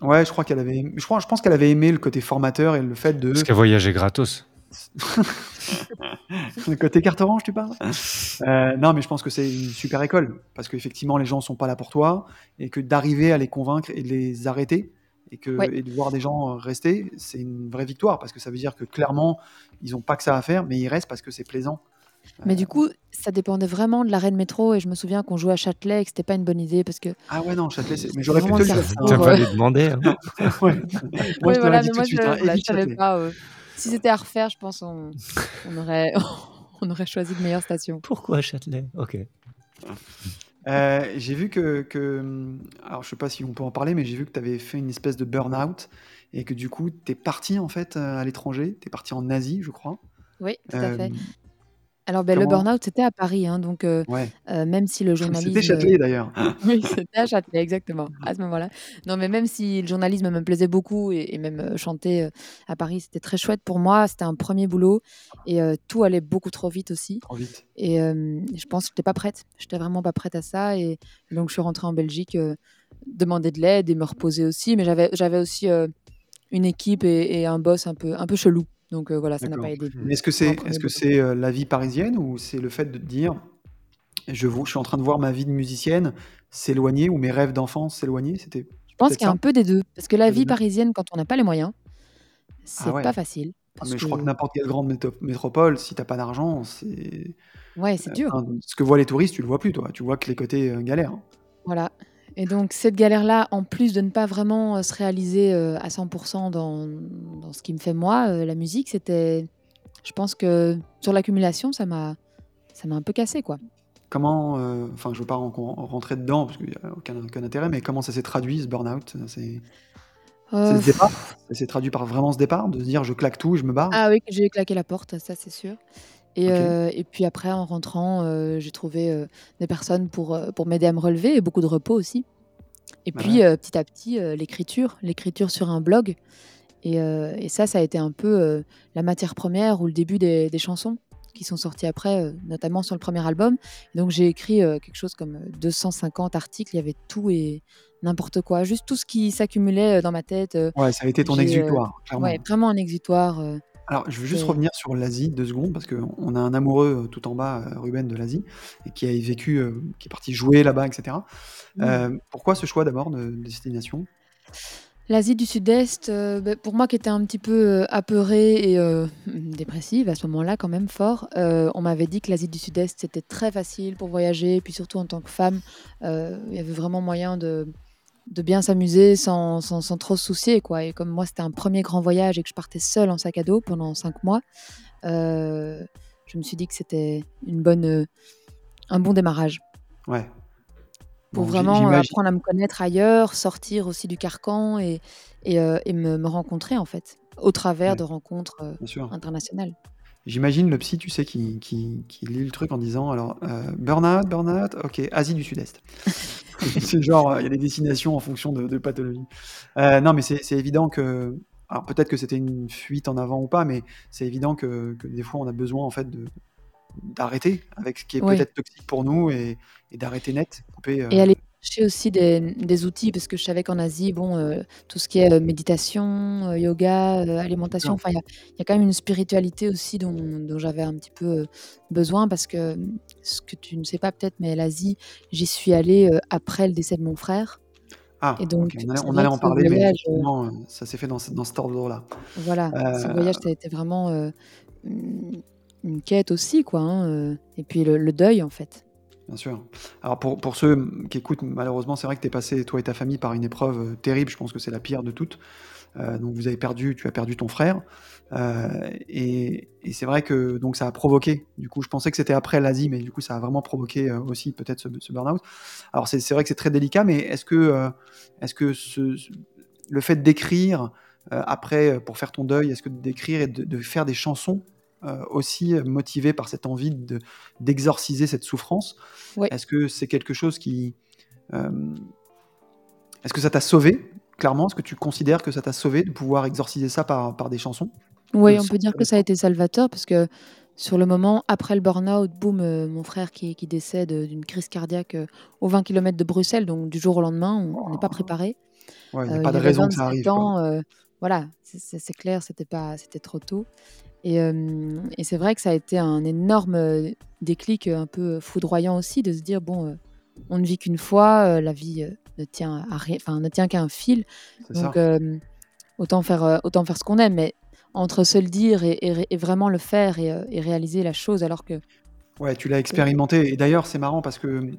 Ouais, je crois qu'elle avait, je crois, je pense qu'elle avait aimé le côté formateur et le fait de, Parce qu'elle voyageait gratos. le côté carte orange, tu parles? Euh, Non, mais je pense que c'est une super école parce qu'effectivement, les gens sont pas là pour toi et que d'arriver à les convaincre et de les arrêter et que Ouais. et de voir des gens rester, c'est une vraie victoire parce que ça veut dire que clairement, ils ont pas que ça à faire, mais ils restent parce que c'est plaisant. Mais du coup, ça dépendait vraiment de l'arrêt de métro. Et je me souviens qu'on jouait à Châtelet et que c'était pas une bonne idée parce que. Ah ouais, non, Châtelet, c'est- mais j'aurais pu te le dire. T'as euh. pas lui demander. hein. Ouais. Moi, je voilà, mais tout moi, je, hein, je évite savais pas. euh, si c'était à refaire, je pense on, on aurait, on aurait choisi de meilleures stations. Pourquoi Châtelet? Ok. Euh, j'ai vu que, que- alors je sais pas si on peut en parler, mais j'ai vu que tu avais fait une espèce de burn-out et que du coup, tu es parti en fait euh, à l'étranger, tu es parti en Asie, je crois. Oui, tout à Euh, fait. Alors, ben, le comment? burn-out, c'était à Paris. hein, donc, Ouais. même si le journalisme. C'était Châtelet d'ailleurs. Oui, c'était à Châtelet, exactement, à ce moment-là. Non, mais même si le journalisme me plaisait beaucoup et, et même chanter à Paris, c'était très chouette pour moi. C'était un premier boulot et tout allait beaucoup trop vite aussi. Trop vite. Et je pense que j'étais pas prête. J'étais vraiment pas prête à ça. Et donc, je suis rentrée en Belgique, demander de l'aide et me reposer aussi. Mais j'avais, j'avais aussi une équipe et, et un boss un peu, un peu chelou. Donc euh, voilà, ça n'a pas aidé. Est-ce que c'est euh, la vie parisienne ou c'est le fait de te dire je, suis en train de voir ma vie de musicienne s'éloigner ou mes rêves d'enfance s'éloigner? C'était Je pense qu'il y a un peu des deux. Parce que la vie parisienne, quand on n'a pas les moyens, c'est Ah ouais. pas facile. Ah, parce mais je crois que n'importe quelle grande métropole, si tu as pas d'argent, c'est Ouais, c'est heu, dur. enfin, ce que voient les touristes, tu le vois plus toi. Tu vois que les côtés, galères. Voilà et donc cette galère-là, en plus de ne pas vraiment, heu, se réaliser, heu, à 100 dans dans ce qui me fait moi, heu, la musique, c'était je pense que sur l'accumulation, ça m'a ça m'a un peu cassé, quoi. Comment, enfin, je veux pas ren ren rentrer dedans parce qu'il y a aucun aucun intérêt, mais comment ça s'est traduit ce burn-out? C'est ce départ? Ça s'est traduit par vraiment ce départ? De se dire: «Je claque tout, je me barre»? ah oui, j'ai claqué la porte, ça c'est sûr et heu et puis après en rentrant, heu, j'ai trouvé, heu, des personnes pour, pour m'aider à me relever et beaucoup de repos aussi. Et Bah, puis, petit à petit, l'écriture, l'écriture sur un blog. Et ça, ça a été un peu, la matière première ou le début des des chansons qui sont sorties après, notamment sur le premier album. Donc j'ai écrit, quelque chose comme, heu, 250 articles, il y avait tout et n'importe quoi, juste tout ce qui s'accumulait, dans ma tête, Ouais, ça a été ton exutoire, ouais, vraiment un exutoire, Alors, je veux juste revenir sur l'Asie 2 secondes parce qu'on a un amoureux, heu, tout en bas, heu, Ruben de l'Asie et qui a vécu, heu, qui est parti jouer là-bas et cetera. mmh. Pourquoi ce choix d'abord de destination? L'Asie du Sud-Est, beh, pour moi qui étais un petit peu, apeurée et heu, dépressive à ce moment-là quand même fort, on m'avait dit que l'Asie du Sud-Est c'était très facile pour voyager, puis surtout en tant que femme, il y avait vraiment moyen de de bien s'amuser sans sans sans trop se soucier quoi et comme moi c'était un premier grand voyage et que je partais seule en sac à dos pendant 5 mois, heu, je me suis dit que c'était une bonne, heu, un bon démarrage. Ouais. Pour Bon, vraiment, j'imagi apprendre à me connaître ailleurs, sortir aussi du carcan et et me me rencontrer en fait, au travers ouais, de rencontres, internationales. J'imagine le psy, tu sais, qui qui qui lit le truc en disant: «Alors, heu, burn-out, burn-out, OK, Asie du Sud-Est». C'est genre, il y a des destinations en fonction de de pathologie. Heu, non, mais c'est évident que alors peut-être que c'était une fuite en avant ou pas, mais c'est évident que que des fois on a besoin en fait de d'arrêter avec ce qui est Oui peut-être toxique pour nous et et d'arrêter net, couper, et aller chercher aussi des, des outils parce que je savais qu'en Asie, bon, heu, tout ce qui est, heu, méditation, heu, yoga, alimentation, enfin il y a il y a quand même une spiritualité aussi dont dont j'avais un petit peu, besoin parce que, ce que tu ne sais pas peut-être, mais l'Asie, j'y suis allée, après le décès de mon frère et Ah, donc OK, on allait on en parler, mais voyage, ça s'est fait dans ce dans cet ordre-là. Voilà, ce voyage, ça a été vraiment, une quête aussi quoi, hein, et puis le le deuil en fait. Bien sûr. Alors pour pour ceux, qui écoutent, malheureusement, c'est vrai que tu es passé, toi et ta famille, par une épreuve, heu, terrible. Je pense que c'est la pire de toutes. Heu, donc vous avez perdu tu as perdu ton frère, heu et et c'est vrai que donc ça a provoqué, du coup, je pensais que c'était après l'Asie, mais du coup, ça a vraiment provoqué, aussi peut-être ce burn-out. Alors c'est vrai que c'est très délicat, mais est-ce que, est-ce que le fait d'écrire, après, pour faire ton deuil, est-ce que d'écrire et de faire des chansons, heu, aussi, motivé par cette envie de d'exorciser cette souffrance, est-ce que c'est quelque chose qui, hem est-ce que ça t'a sauvé, clairement? Est-ce que tu considères que ça t'a sauvé de pouvoir exorciser ça par par des chansons? Oui, on peut dire que ça a été salvateur parce que sur le moment, après le burn-out, boum, heu, mon frère qui qui décède, d'une crise cardiaque, heu, aux 20 kilomètres de Bruxelles, donc du jour au lendemain, on n'est pas préparé. Ouais, il y a pas de raison que ça 27 arrive, ans, voilà, c'est c'est clair, c'était pas c'était trop tôt et hem et c'est vrai que ça a été un énorme, heu, déclic, heu, un peu foudroyant aussi de se dire: «Bon, on ne vit qu'une fois, la vie, ne tient à rien enfin, ne tient qu'à un fil, donc autant faire, autant faire ce qu'on aime». Mais entre se le dire et et ré et vraiment le faire et réaliser la chose alors que Ouais, tu l'as expérimenté. Et d'ailleurs, c'est marrant parce que,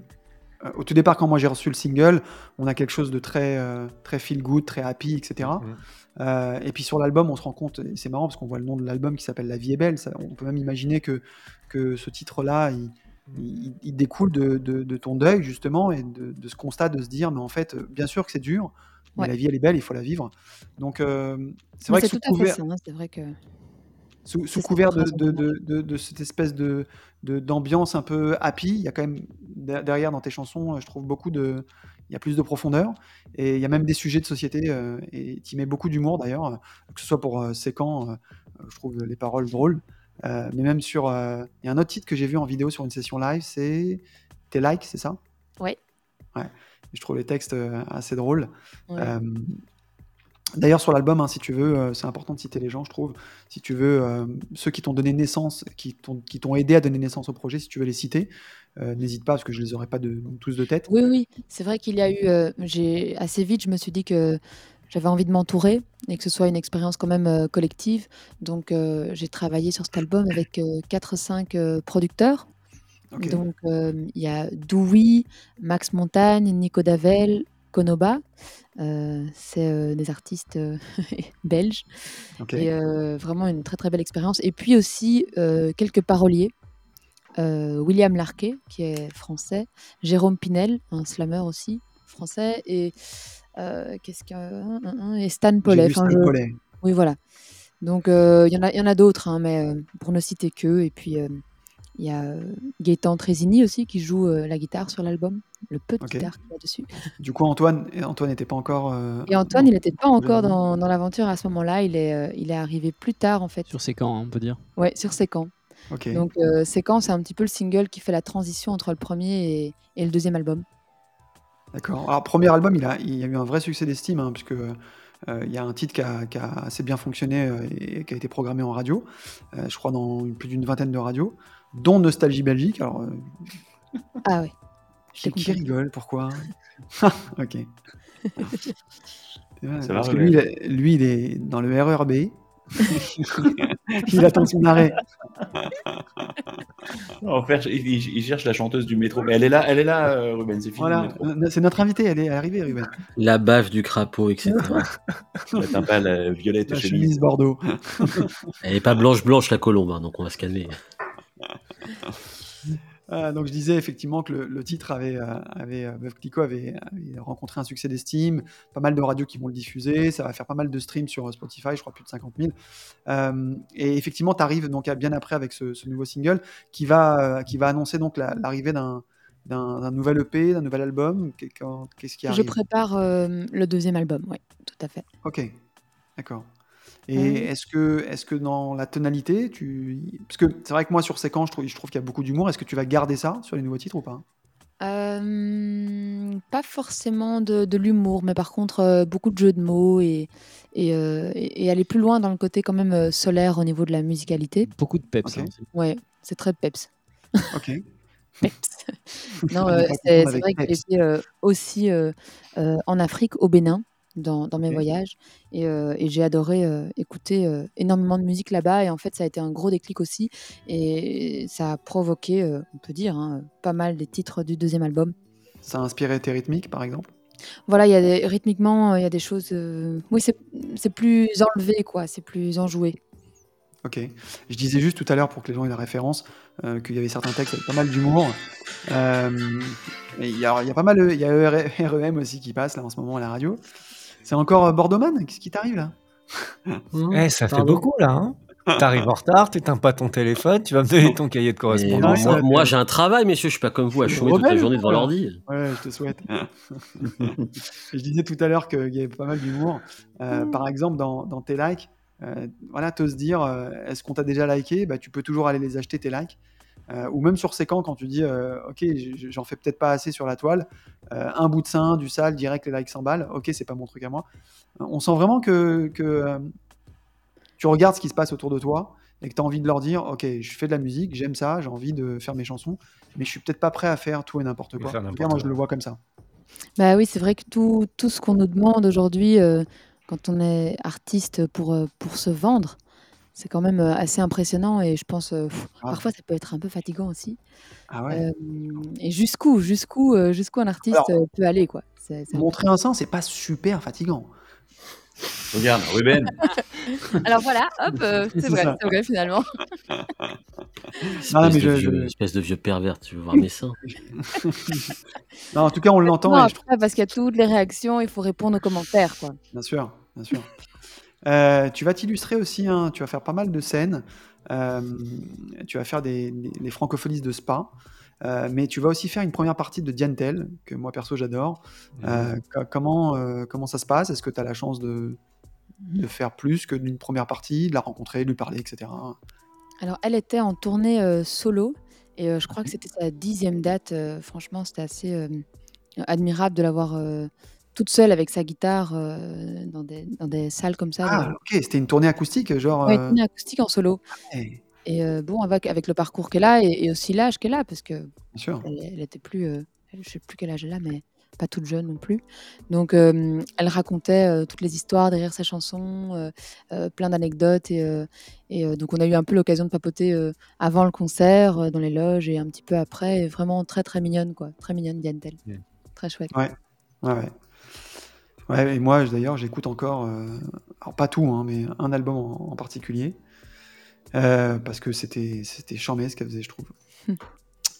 au tout départ, quand moi j'ai reçu le single, on a quelque chose de très, très feel good, très happy et Mmh Heu et puis sur l'album, on se rend compte c'est marrant parce qu'on voit le nom de l'album qui s'appelle «La vie est belle». Ça on peut même imaginer que que ce titre-là, il il il découle de de de ton deuil justement et de de ce constat de se dire: «Mais en fait, bien sûr que c'est dur, mais ouais. la vie elle est belle, il faut la vivre». Donc hem, c'est vrai que couvert hein, vrai que sous sous couvert de cette espèce de d'ambiance un peu happy, il y a quand même de derrière dans tes chansons, je trouve beaucoup de il y a plus de profondeur et il y a même des sujets de société, heu et tu mets beaucoup d'humour d'ailleurs, que ce soit pour, heu, Séquent, heu, je trouve les paroles drôles, heu, mais même sur, il y a un autre titre que j'ai vu en vidéo sur une session live, c'est «Tes likes», c'est ça? Ouais, Ouais, je trouve les textes, assez drôles. ouais. D'ailleurs, sur l'album, hein, si tu veux, heu, c'est important de citer les gens, je trouve. Si tu veux, hem, ceux qui t'ont donné naissance, qui t'ont aidé à donner naissance au projet, si tu veux les citer, heu, n'hésite pas parce que je les aurai pas de tous de tête. Oui, oui, c'est vrai qu'il y a eu, j'ai assez vite, je me suis dit que j'avais envie de m'entourer et que ce soit une expérience quand même euh, collective. Donc euh, j'ai travaillé sur cet album avec 4-5 producteurs. Donc euh, il y a Doui, Max Montagne, Nico Davel, Konoba. Euh, c'est euh, des artistes euh, belges. Et vraiment une très très belle expérience. Et puis aussi quelques paroliers. William Larquet, qui est français. Jérôme Pinel, un slammer aussi, français. Et qu'est-ce que. Et Stan Enfin, Stan je-. Oui, voilà. Donc il y en a, il y en a d'autres, hein, mais pour ne citer que. Et puis il y a euh, Gaëtan Trésini aussi qui joue euh, la guitare sur l'album, le peu de Ok. guitare qu'il y a dessus. Du coup, Antoine, Antoine n'était pas encore. euh, Et Antoine, dans- il n'était pas encore dans, dans l'aventure à ce moment-là. Il est, euh, il est arrivé plus tard en fait. Sur ses camps, hein, on peut dire. Ouais, sur. Ok. Donc euh, Séquent, c'est un petit peu le single qui fait la transition entre le premier et, et le deuxième album. D'accord. Alors, premier album, il a, il y a eu un vrai succès d'estime, hein, puisque euh, il y a un titre qui a, qui a assez bien fonctionné euh, et qui a été programmé en radio, euh, je crois dans une- plus d'une vingtaine de radios, dont Nostalgie Belgique. Alors, euh, Ah ouais. qui, qui rigole Pourquoi Ok. C'est vrai, Ça va, parce que lui, Ruben il est, lui, il est dans le RERB. il attend son arrêt. En fait, il, il- cherche la chanteuse du métro. Mais elle est là, elle est là, euh, Ruben, c'est fini. Voilà, métro. c'est notre invité, elle est arrivée, Ruben. La baffe du crapaud, etc. T'as pas la violette La chemise. chemise Bordeaux. Elle n'est pas blanche-blanche, la colombe, hein, donc on va se calmer. Euh, donc je disais effectivement que le, le titre avait, euh, avait euh, avait, avait rencontré un succès d'estime, pas mal de radios qui vont le diffuser, ça va faire pas mal de streams sur Spotify, je crois plus de 50 000. Euh, et effectivement, tu arrives donc bien après avec ce, ce nouveau single qui va, qui va annoncer donc la- l'arrivée d'un d'un d'un nouvel EP, d'un nouvel album. Qu'est-ce qui Je arrive? prépare euh, le deuxième album, oui, tout à fait. Ok, d'accord. Et Euh. est-ce que, est que dans la tonalité, tu... parce que c'est vrai que moi sur Séquence, je trouve, je trouve qu'il y a beaucoup d'humour. Est-ce que tu vas garder ça sur les nouveaux titres ou pas? Euh, pas forcément de, de l'humour, mais par contre euh, beaucoup de jeux de mots et, et, euh, et- et aller plus loin dans le côté quand même euh, solaire au niveau de la musicalité. Beaucoup de peps. Ok. hein, c'est- Ouais, c'est très peps. Ok. Peps. non, euh, c'est vrai que j'ai peps. été euh, aussi euh, euh, en Afrique, au Bénin, dans, dans mes voyages, et, euh, et j'ai adoré euh, écouter euh, énormément de musique là-bas. Et en fait, ça a été un gros déclic aussi, et ça a provoqué, on peut dire, hein, pas mal des titres du deuxième album. Ça a inspiré tes rythmiques, par exemple? Voilà, il y a des, rythmiquement, il y a des choses. oui, c'est plus enlevé, quoi. C'est plus enjoué. Ok. Je disais juste tout à l'heure, pour que les gens aient la référence, euh, qu'il y avait certains textes avec pas mal d'humour. Euh, il y, y a pas mal, il y a ER- REM aussi qui passe là en ce moment à la radio. C'est encore euh, Bordeauxman Qu'est-ce qui t'arrive là? Eh, ça fait beaucoup là. Hein T'arrives en retard, t'éteins pas ton téléphone, tu vas me donner ton cahier de correspondance. moi, j'ai un travail, messieurs, je suis pas comme vous à chômer toute la journée devant voilà. l'ordi. Ouais, je te souhaite. je disais tout à l'heure qu'il y avait pas mal d'humour. Euh, par exemple, dans, dans tes likes, euh, voilà, t'oses dire, euh, est-ce qu'on t'a déjà liké? Bah, Tu peux toujours aller les acheter, tes likes. Euh, ou même sur Séquent, quand tu dis, euh, ok, j'en fais peut-être pas assez sur la toile, euh, un bout de sein, du sale, direct, les likes s'emballent, ok, c'est pas mon truc à moi. On sent vraiment que, que, euh, tu regardes ce qui se passe autour de toi et que tu as envie de leur dire, ok, je fais de la musique, j'aime ça, j'ai envie de faire mes chansons, mais je suis peut-être pas prêt à faire tout et n'importe quoi. En tout cas, moi, je le vois comme ça. Bah oui, c'est vrai que tout, tout ce qu'on nous demande aujourd'hui, euh, quand on est artiste pour, euh, pour se vendre, c'est quand même assez impressionnant et je pense pff, Ah. parfois ça peut être un peu fatigant aussi. Ah ouais? Euh, et jusqu'où, jusqu'où, jusqu'où un artiste Alors, peut aller quoi? C'est- c'est Montrer un sein, c'est pas super fatigant. Regarde, Ruben. Alors voilà, hop, euh, C'est c'est vrai, ça. c'est vrai finalement. Espèce, Non, mais de je- vieux, je- espèce de vieux pervers, tu veux voir mes seins? Non, en tout cas, on l'entend. Et je trouve- après, parce qu'il y a toutes les réactions, il faut répondre aux commentaires quoi. Bien sûr, bien sûr. Euh, tu vas t'illustrer aussi, hein, tu vas faire pas mal de scènes. euh, tu vas faire des, des- les francophonies de Spa. euh, mais tu vas aussi faire une première partie de Diantel, que moi perso j'adore. Euh, co- comment, euh, comment ça se passe? Est-ce que tu as la chance de, de faire plus que d'une première partie, de la rencontrer, de lui parler, etc. Alors, elle était en tournée euh, solo et euh, je crois que c'était sa dixième date. euh, franchement, c'était assez euh, admirable de l'avoir euh, toute seule avec sa guitare euh, dans, des, dans des salles comme ça. Ah, ok, c'était une tournée acoustique, genre. Ouais, euh, tournée acoustique en solo. eh, Et euh, bon, avec, avec le parcours qu'elle a et, et aussi l'âge qu'elle a, parce que bien sûr. elle, elle était plus, euh, je sais plus quel âge elle a, mais pas toute jeune non plus. Donc, euh, elle racontait euh, toutes les histoires derrière sa chanson, euh, euh, plein d'anecdotes. Et, euh, et euh, donc, on a eu un peu l'occasion de papoter euh, avant le concert, euh, dans les loges et un petit peu après. Et vraiment très, très mignonne, quoi. Très mignonne, Diane Tell. Ouais. Très chouette. Ouais, ouais, ouais. Ouais, et moi, d'ailleurs, j'écoute encore, euh, alors pas tout, hein, mais un album en, en particulier, euh, parce que c'était c'était chambé ce qu'elle faisait, je trouve.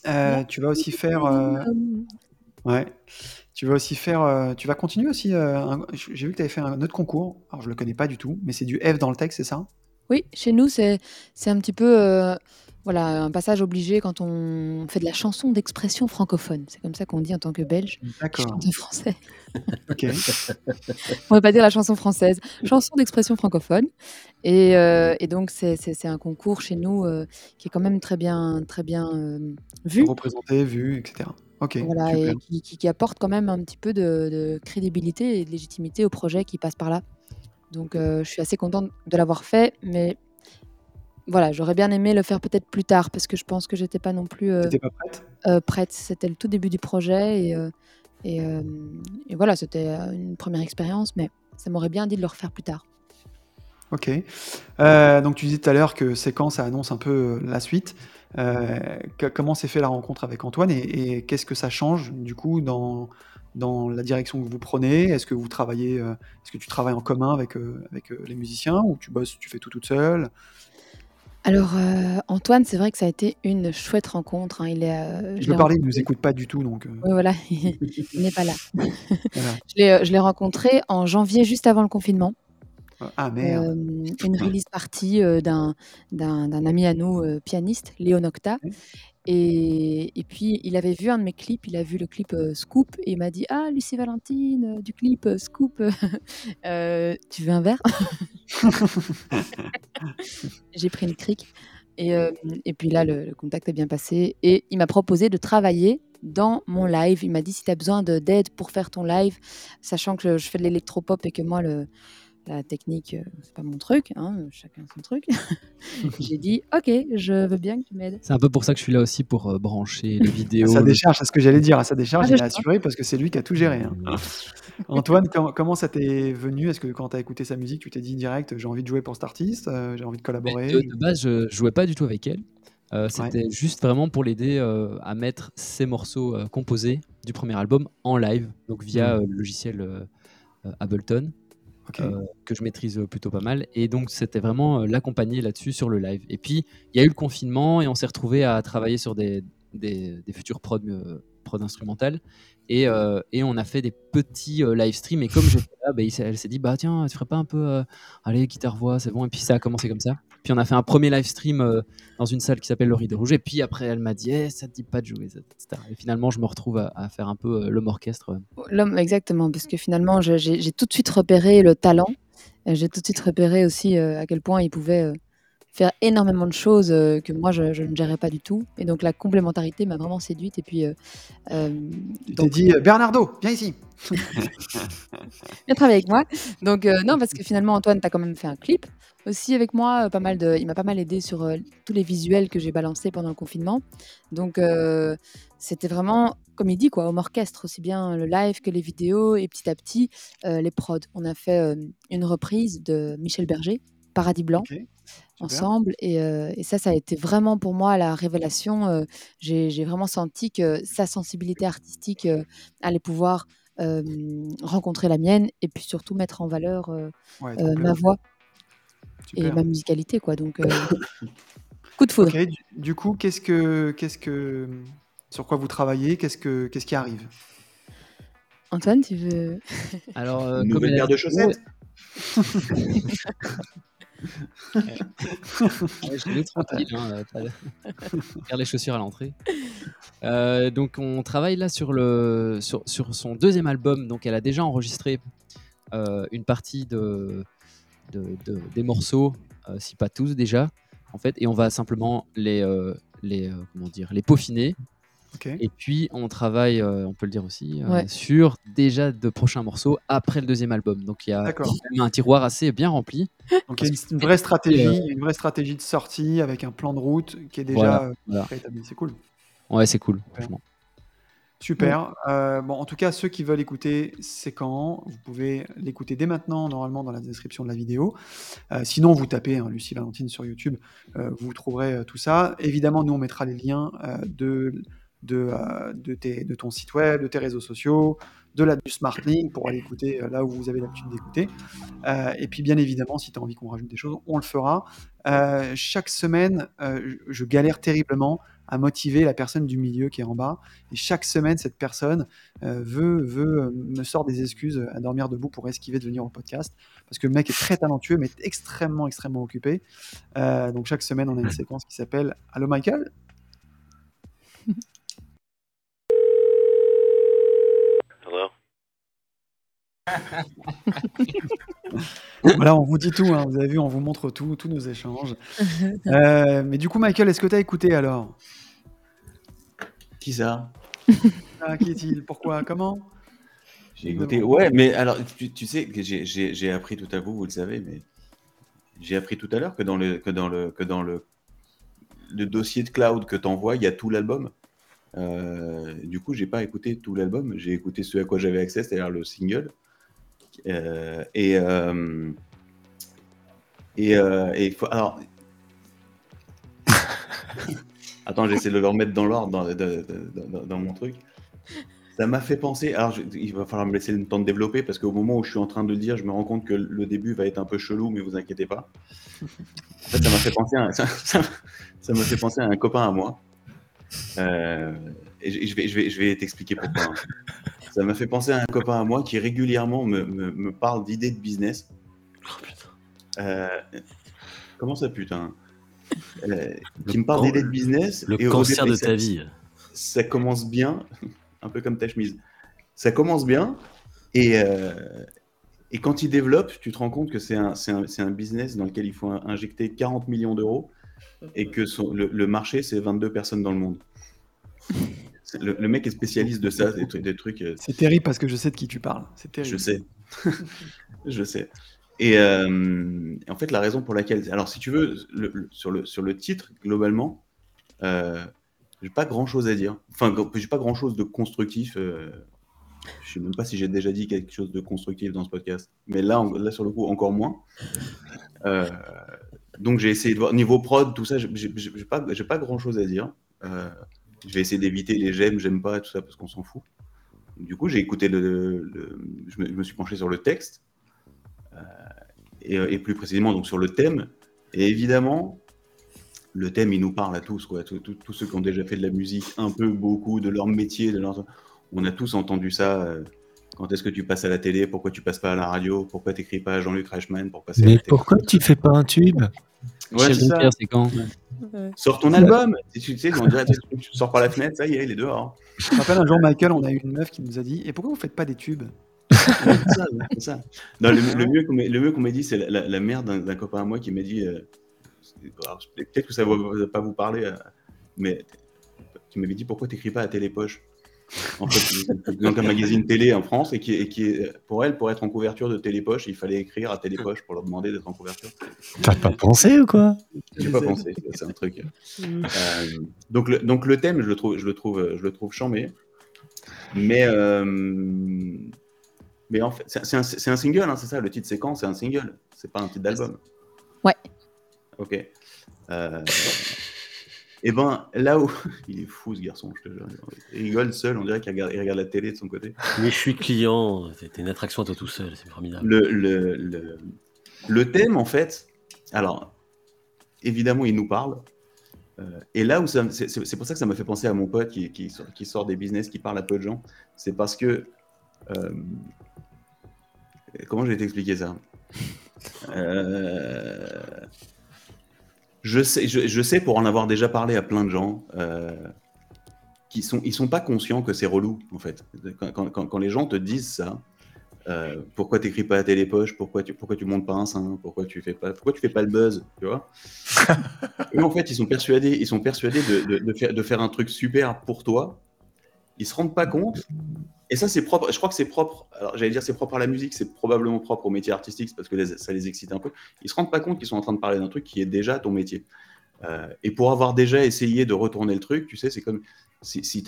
Euh, tu vas aussi faire, ouais, tu vas aussi faire, euh, tu vas continuer aussi. un- J'ai vu que tu avais fait un autre concours. Alors je le connais pas du tout, mais c'est du F dans le texte, c'est ça? Oui, chez nous, c'est c'est un petit peu euh, voilà, un passage obligé quand on fait de la chanson d'expression francophone. C'est comme ça qu'on dit en tant que Belge. D'accord. chante en français. Ok. On ne va pas dire la chanson française. Chanson d'expression francophone. Et, euh, et donc, c'est c'est- c'est un concours chez nous euh, qui est quand même très bien, très bien euh, vu. Représenté, vu, etc. Ok. Voilà, super. et qui, qui- qui apporte quand même un petit peu de, de crédibilité et de légitimité au projet qui passe par là. Donc, euh, je suis assez contente de l'avoir fait, mais voilà, j'aurais bien aimé le faire peut-être plus tard parce que je pense que j'étais pas non plus euh, pas prête? euh, prête. C'était le tout début du projet et, euh, et, et voilà, c'était une première expérience, mais ça m'aurait bien dit de le refaire plus tard. Ok. Donc tu disais tout à l'heure que séquence, ça annonce un peu la suite. Que- comment s'est fait la rencontre avec Antoine et, et qu'est-ce que ça change du coup dans, dans la direction que vous prenez? Est-ce que vous travaillez, euh, est-ce que tu travailles en commun avec, euh, avec euh, les musiciens ou tu bosses, tu fais tout toute seule? Alors, Antoine, c'est vrai que ça a été une chouette rencontre. hein. Il est, Je je l'ai parler, il nous rencontré. écoute pas du tout, donc Oui, voilà, il n'est pas là. voilà. Je l'ai, rencontré en janvier, juste avant le confinement. Ah merde. Une release party euh, d'un, ami à nous, pianiste, Léo Nocta. Ok. Et, et puis, il avait vu un de mes clips, il a vu le clip euh, Scoop, et il m'a dit Ah, Lucie Valentine, euh, du clip euh, Scoop, tu veux un verre? J'ai pris une crique. Et, et puis là, le, le contact est bien passé. Et il m'a proposé de travailler dans mon live. Il m'a dit si tu as besoin de- d'aide pour faire ton live, sachant que je fais de l'électropop et que moi, le, la technique, euh, c'est pas mon truc, hein, chacun son truc. J'ai dit ok, je veux bien que tu m'aides. C'est un peu pour ça que je suis là aussi pour euh, brancher les À vidéos. sa le- décharge, c'est ce que j'allais dire. À sa décharge, Ah, il sais. assuré parce que c'est lui qui a tout géré. hein. Antoine, com- comment ça t'est venu? Est-ce que quand tu as écouté sa musique, tu t'es dit direct, j'ai envie de jouer pour cet artiste, euh, j'ai envie de collaborer? de, de base, je jouais pas du tout avec elle. Euh, C'était juste vraiment pour l'aider euh, à mettre ses morceaux euh, composés du premier album en live, donc via Mm. euh, le logiciel euh, euh, Ableton, Euh, que je maîtrise euh, plutôt pas mal. Et donc, c'était vraiment euh, l'accompagner là-dessus sur le live. Et puis, il y a eu le confinement et on s'est retrouvé à travailler sur des, des, des futurs prods, instrumentales. Et, euh, et on a fait des petits euh, live streams. Et comme j'étais là, bah, il elle s'est dit Bah tiens, tu ferais pas un peu. euh, allez, guitare-voix, c'est bon. Et puis ça a commencé comme ça. Puis on a fait un premier live stream euh, dans une salle qui s'appelle Le Rideau Rouge. Et puis après, elle m'a dit Eh, ça te dit pas de jouer, etc. Et finalement, je me retrouve à, à faire un peu euh, l'homme orchestre. L'homme, exactement, parce que finalement, j'ai tout de suite repéré le talent. J'ai tout de suite repéré aussi euh, à quel point il pouvait faire énormément de choses euh, que moi, je, je ne gérais pas du tout. Et donc, la complémentarité m'a vraiment séduite. Et puis, euh, euh, Tu t'es dit, euh, Bernardo, viens ici. viens travailler avec moi. Donc, non, parce que finalement, Antoine, tu as quand même fait un clip aussi avec moi. Pas mal de, il m'a pas mal aidé sur tous les visuels que j'ai balancés pendant le confinement. Donc, c'était vraiment, comme il dit, quoi, homme orchestre, aussi bien le live que les vidéos et petit à petit, les prods. On a fait une reprise de Michel Berger, Paradis Blanc. Ensemble et, euh, et ça ça a été vraiment pour moi la révélation euh, j'ai vraiment senti que sa sensibilité artistique euh, allait pouvoir euh, rencontrer la mienne et puis surtout mettre en valeur euh, Ouais, euh, ma voix et ma musicalité quoi donc euh, coup de foudre du, du coup, qu'est-ce que, qu'est-ce que, sur quoi vous travaillez? Qu'est-ce que, qu'est-ce qui arrive? Antoine tu veux? Alors, euh, Une nouvelle paire de chaussettes. Ouais, je l'ai tranquille, hein, faire les chaussures à l'entrée. Euh, donc on travaille là sur, le, sur, sur son deuxième album. Donc elle a déjà enregistré euh, une partie de, de- de- des morceaux, euh, si pas tous déjà, en fait, et on va simplement les, les, comment dire, les peaufiner. Et puis on travaille, euh, on peut le dire aussi, euh, Ouais. sur déjà de prochains morceaux après le deuxième album. Donc il y a D'accord. quand même un tiroir assez bien rempli. Donc il y a une, une vraie stratégie, une vraie stratégie de sortie avec un plan de route qui est déjà Voilà, euh, voilà. préétabli. C'est cool. Ouais, c'est cool, franchement. Super. Euh, bon, en tout cas, ceux qui veulent écouter C'est quand, vous pouvez l'écouter dès maintenant, normalement, dans la description de la vidéo. Euh, sinon, vous tapez hein, Lucie Valentine sur YouTube, euh, vous trouverez euh, tout ça. Évidemment, nous, on mettra les liens euh, de, de, euh, de, tes- de ton site web, de tes réseaux sociaux, de la, du SmartLink pour aller écouter euh, là où vous avez l'habitude d'écouter. Euh, et puis, bien évidemment, si tu as envie qu'on rajoute des choses, on le fera. Euh, chaque semaine, euh, je galère terriblement à motiver la personne du milieu qui est en bas. Et chaque semaine, cette personne veut, veut, me sort des excuses à dormir debout pour esquiver de venir au podcast. Parce que le mec est très talentueux, mais extrêmement, extrêmement occupé. Donc chaque semaine, on a une séquence qui s'appelle Allô Michael? Voilà, on vous dit tout, hein, vous avez vu, on vous montre tout, tous nos échanges. Euh, mais du coup, Michael, est-ce que tu as écouté alors? Qui ça? Ah, Qui est-il? Pourquoi? Comment? J'ai écouté. Ouais, mais alors, tu, tu sais j'ai- appris tout à vous, vous le savez, mais j'ai appris tout à l'heure que dans le que dans le que dans le, le dossier de cloud que t'envoies, il y a tout l'album. Euh, du coup, j'ai pas écouté tout l'album. J'ai écouté ce à quoi j'avais accès, c'est-à-dire le single. Euh, et euh, et, euh, et faut- alors. Attends, j'essaie de le remettre dans l'ordre dans, mon truc. Ça m'a fait penser. Alors, il va falloir me laisser le temps de développer parce qu'au moment où je suis en train de le dire, je me rends compte que le début va être un peu chelou, mais vous inquiétez pas. Ça m'a fait penser à, ça, ça- fait penser à un copain à moi. Euh, et je, vais, je vais, je vais t'expliquer pourquoi. Ça m'a fait penser à un copain à moi qui régulièrement me, me, me parle d'idées de business. Euh, comment ça, putain Euh, Qui me parle d'idées de business. le et cancer début, de ça- ta vie. Ça commence bien, un peu comme ta chemise. Ça commence bien, et, euh, et quand il développe, tu te rends compte que c'est un, c'est un, c'est un business dans lequel il faut in- injecter 40 millions d'euros et que son- le, le marché, c'est 22 personnes dans le monde. Le, le mec est spécialiste de ça, des, trucs- des trucs. euh, C'est terrible parce que je sais de qui tu parles. C'est terrible. je sais. je sais. Et euh, en fait, la raison pour laquelle. Alors, si tu veux, le- le- sur, le, sur le titre, globalement, euh, j'ai pas grand chose à dire. Enfin, j'ai pas grand chose de constructif. euh, je sais même pas si j'ai déjà dit quelque chose de constructif dans ce podcast. Mais là, là sur le coup, encore moins. Euh, donc, j'ai essayé de voir. Niveau prod, tout ça, j'ai pas, pas grand chose à dire. Je vais essayer d'éviter les j'aime, j'aime pas, tout ça, parce qu'on s'en fout. Du coup, j'ai écouté le, le- je, me, je me suis penché sur le texte euh, et, et plus précisément donc sur le thème. Et évidemment, le thème, il nous parle à tous, quoi. Tous, ceux qui ont déjà fait de la musique, un peu, beaucoup, de leur métier, de leur... on a tous entendu ça. euh, quand est-ce que tu passes à la télé Pourquoi tu passes pas à la radio Pourquoi t'écris pas à Jean-Luc Reichmann pour passer à Mais la pourquoi tu fais pas un tube? Ouais, c'est ça. C'est Sors ton album. Tu tu sais, on dirait, tu tu sors par la fenêtre, ça y est, il est dehors. Je me rappelle un jour, Michael, on a eu une meuf qui nous a dit Et pourquoi vous faites pas des tubes? Ouais, ça, ça. Non, le, le mieux qu'on m'ait- dit, c'est la, la- la mère d'un copain à moi qui m'a dit euh, alors, Peut-être que ça va va pas vous parler, euh, mais tu m'avais dit pourquoi t'écris pas à Télépoche En fait, donc un magazine télé en France et qui, et qui est, pour elle, pour être en couverture de Télépoche, il fallait écrire à Télépoche pour leur demander d'être en couverture. T'as pas pensé ou quoi? J'ai pas pensé, c'est- un truc. Euh, donc, le, donc le thème, je le trouve, je le trouve, je le trouve chambé. Mais, euh, mais en fait, c'est c'est un, c'est un single, hein, c'est ça, le titre séquence, c'est un single, c'est pas un titre d'album. Ouais. Ok. Euh, et ben là où il est fou ce garçon, je te jure, il rigole seul, on dirait qu'il regarde, la télé de son côté. Mais je suis client, t'es t'es une attraction à toi tout seul, c'est formidable. Le, le, le, le thème, en fait, alors, évidemment, il nous parle. Euh, et là où ça, c'est pour ça que ça m'a fait penser à mon pote qui, qui sort des business, qui parle à peu de gens. C'est parce que. euh, comment je vais t'expliquer ça? Euh, je, sais, je, je sais, pour en avoir déjà parlé à plein de gens, euh, qui sont, ils sont pas conscients que c'est relou, en fait. Quand, quand- quand- quand les gens te disent ça, euh, pourquoi t'écris pas à Télépoche Pourquoi tu pourquoi tu montes pas un sein Pourquoi tu fais pas pourquoi tu fais pas le buzz Tu vois? Eux en fait ils sont persuadés ils sont persuadés de, de- de faire de faire un truc super pour toi. Ils se rendent pas compte. Et ça c'est propre. Je crois que c'est propre. Alors j'allais dire c'est propre à la musique. C'est probablement propre au métier artistique parce que ça les excite un peu. Ils se rendent pas compte qu'ils sont en train de parler d'un truc qui est déjà ton métier. Euh, et pour avoir déjà essayé de retourner le truc, tu sais, c'est comme si,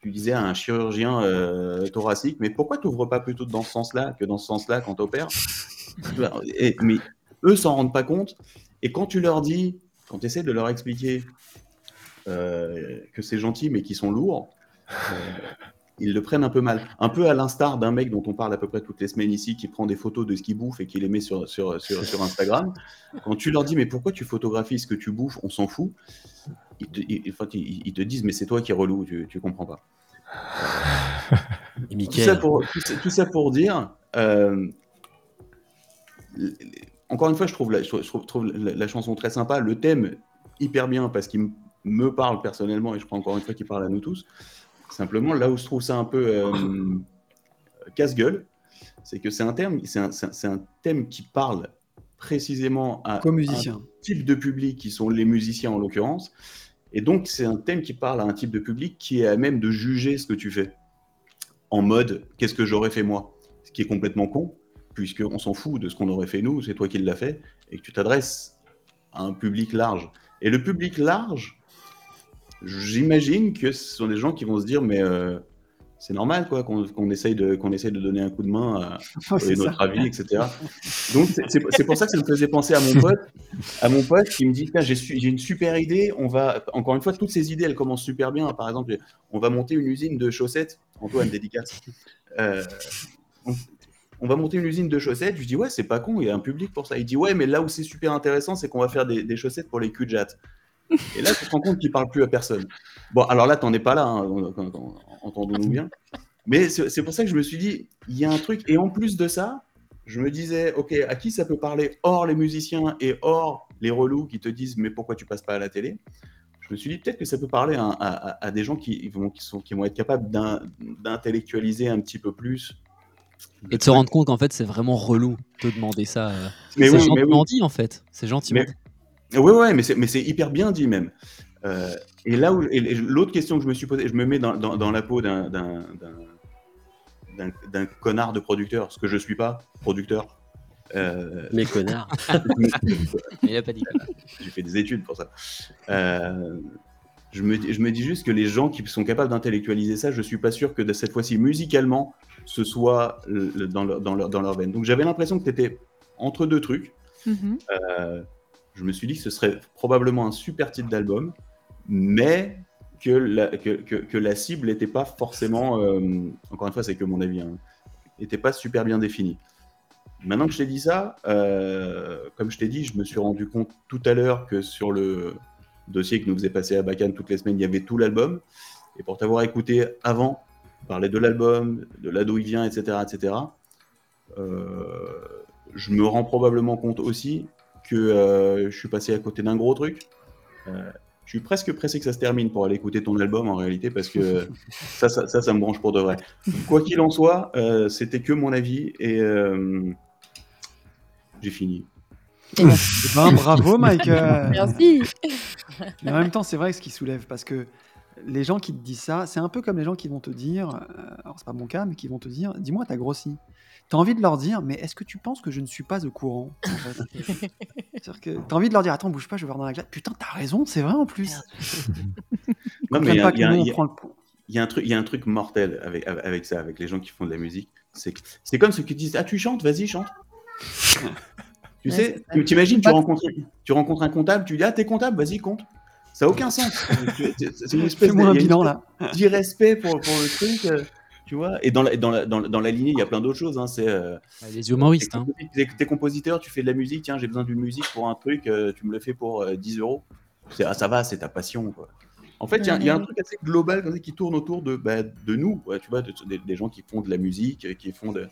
tu disais à un chirurgien euh, thoracique, mais pourquoi tu n'ouvres pas plutôt dans ce sens-là que dans ce sens-là quand tu opères? Et, Mais eux s'en rendent pas compte. Et quand tu leur dis, quand tu essaies de leur expliquer que c'est gentil mais qu'ils sont lourds, euh, ils le prennent un peu mal. Un peu à l'instar d'un mec dont on parle à peu près toutes les semaines ici, qui prend des photos de ce qu'il bouffe et qui les met sur, sur, sur, sur Instagram. Quand tu leur dis, mais pourquoi tu photographies ce que tu bouffes, on s'en fout, ils te, ils- te disent, mais c'est toi qui es relou, tu, tu comprends pas. Et Tout ça pour, tout ça, tout ça pour dire, euh, encore une fois, je trouve, la, je trouve- je trouve- trouve la, la chanson très sympa, le thème hyper bien parce qu'il m- me parle personnellement et je crois encore une fois qu'il parle à nous tous. Simplement, là où je trouve ça un peu euh, casse-gueule, c'est que c'est un, c'est un, c'est thème qui parle précisément à Comme un type de public qui sont les musiciens en l'occurrence. Et donc, c'est un thème qui parle à un type de public qui est à même de juger ce que tu fais. En mode, qu'est-ce que j'aurais fait moi? Ce qui est complètement con, puisqu'on s'en fout de ce qu'on aurait fait nous, c'est toi qui l'as fait, et que tu t'adresses à un public large. Et le public large, j'imagine que ce sont des gens qui vont se dire, mais euh, c'est normal quoi qu'on essaye, de, qu'on essaye de donner un coup de main à, Ouais, ça. notre avis, etc. Donc c'est- pour ça que ça me faisait penser à mon pote, à mon pote qui me dit Tiens, j'ai su- une super idée. On va encore une fois toutes ces idées elles commencent super bien. Par exemple, on va monter une usine de chaussettes. Antoine dédicace. Euh, on, on va monter une usine de chaussettes. Je dis ouais c'est pas con, il y a un public pour ça. Il dit ouais mais là où c'est super intéressant c'est qu'on va faire des, des chaussettes pour les jatte. Et là tu te rends compte qu'il parle plus à personne. Bon alors là t'en es pas là, hein, entendons-nous bien. Mais c'est pour ça que je me suis dit, il y a un truc. Et en plus de ça, je me disais, ok, à qui ça peut parler hors les musiciens et hors les relous qui te disent, mais pourquoi tu passes pas à la télé? Je me suis dit, peut-être que ça peut parler à, à- à des gens qui vont, qui, sont, qui vont être capables d'in- d'intellectualiser un petit peu plus. Et de se rendre compte qu'en fait, c'est vraiment relou de demander ça. euh. Mais c'est oui, gentiment oui. dit, en fait. C'est gentiment Mais- dit. Ouais, ouais, mais c'est, mais c'est hyper bien dit même. Euh, et là où et- l'autre question que je me suis posée, je me mets dans, dans- dans la peau d'un, d'un, d'un- d'un- d'un connard de producteur, ce que je suis pas, producteur. Euh, mais connard. Il a pas dit. J'ai fait des études pour ça. Euh, je, me, dis- je me dis juste que les gens qui sont capables d'intellectualiser ça, je suis pas sûr que de cette fois-ci, musicalement, ce soit le- dans, leur, dans, leur, dans leur veine. Donc j'avais l'impression que tu étais entre deux trucs. Mhm. Je me suis dit que ce serait probablement un super titre d'album, mais que la, cible n'était pas forcément, euh, encore une fois, c'est que mon avis, n'était pas super bien définie. Maintenant que je t'ai dit ça, euh, comme je t'ai dit, je me suis rendu compte tout à l'heure que sur le dossier que nous faisait passer à Bacan toutes les semaines, il y avait tout l'album. Et pour t'avoir écouté avant, parler de l'album, de là d'où il vient, etc., etc., euh, je me rends probablement compte aussi que euh, je suis passé à côté d'un gros truc. Euh, je suis presque pressé que ça se termine pour aller écouter ton album en réalité parce que ça, ça, ça, ça me branche pour de vrai. Quoi qu'il en soit, euh, c'était que mon avis et euh, j'ai fini. Eh ben, bravo, Michael. Merci. Mais en même temps, c'est vrai ce qui soulève parce que les gens qui te disent ça, c'est un peu comme les gens qui vont te dire, alors c'est pas mon cas, mais qui vont te dire, dis-moi, t'as grossi. T'as envie de leur dire, mais est-ce que tu penses que je ne suis pas au courant en fait? C'est-à-dire que t'as envie de leur dire, attends, bouge pas, je vais voir dans la glace. Putain, t'as raison, c'est vrai en plus. Non, mais il y, a- pas que il y a- nous, on il y a- prend le point. il y a un truc, il y a un truc mortel avec, avec avec ça, avec les gens qui font de la musique. C'est c'est comme ceux qui disent Ah, tu chantes, vas-y, chante. tu Ouais, sais, tu t'imagines, tu rencontres, tu rencontres un comptable, tu dis Ah, t'es comptable, vas-y, compte. Ça n'a aucun sens. C'est- une espèce de- un bilan là. d'irrespect pour, pour le truc. Euh, tu vois et dans la, dans, la, dans, la- dans la lignée, il y a plein d'autres choses. Hein, c'est. euh, Les humoristes. T'es Hein. compositeur, tu fais de la musique, tiens, j'ai besoin d'une musique pour un truc, euh, tu me le fais pour euh, 10 euros. C'est- Ah, ça va, c'est ta passion. Quoi. En fait, il y a- il y, a un truc assez global comme ça, qui tourne autour de, bah, de nous, quoi, tu vois, de- des, des gens qui font de la musique, euh, qui font de,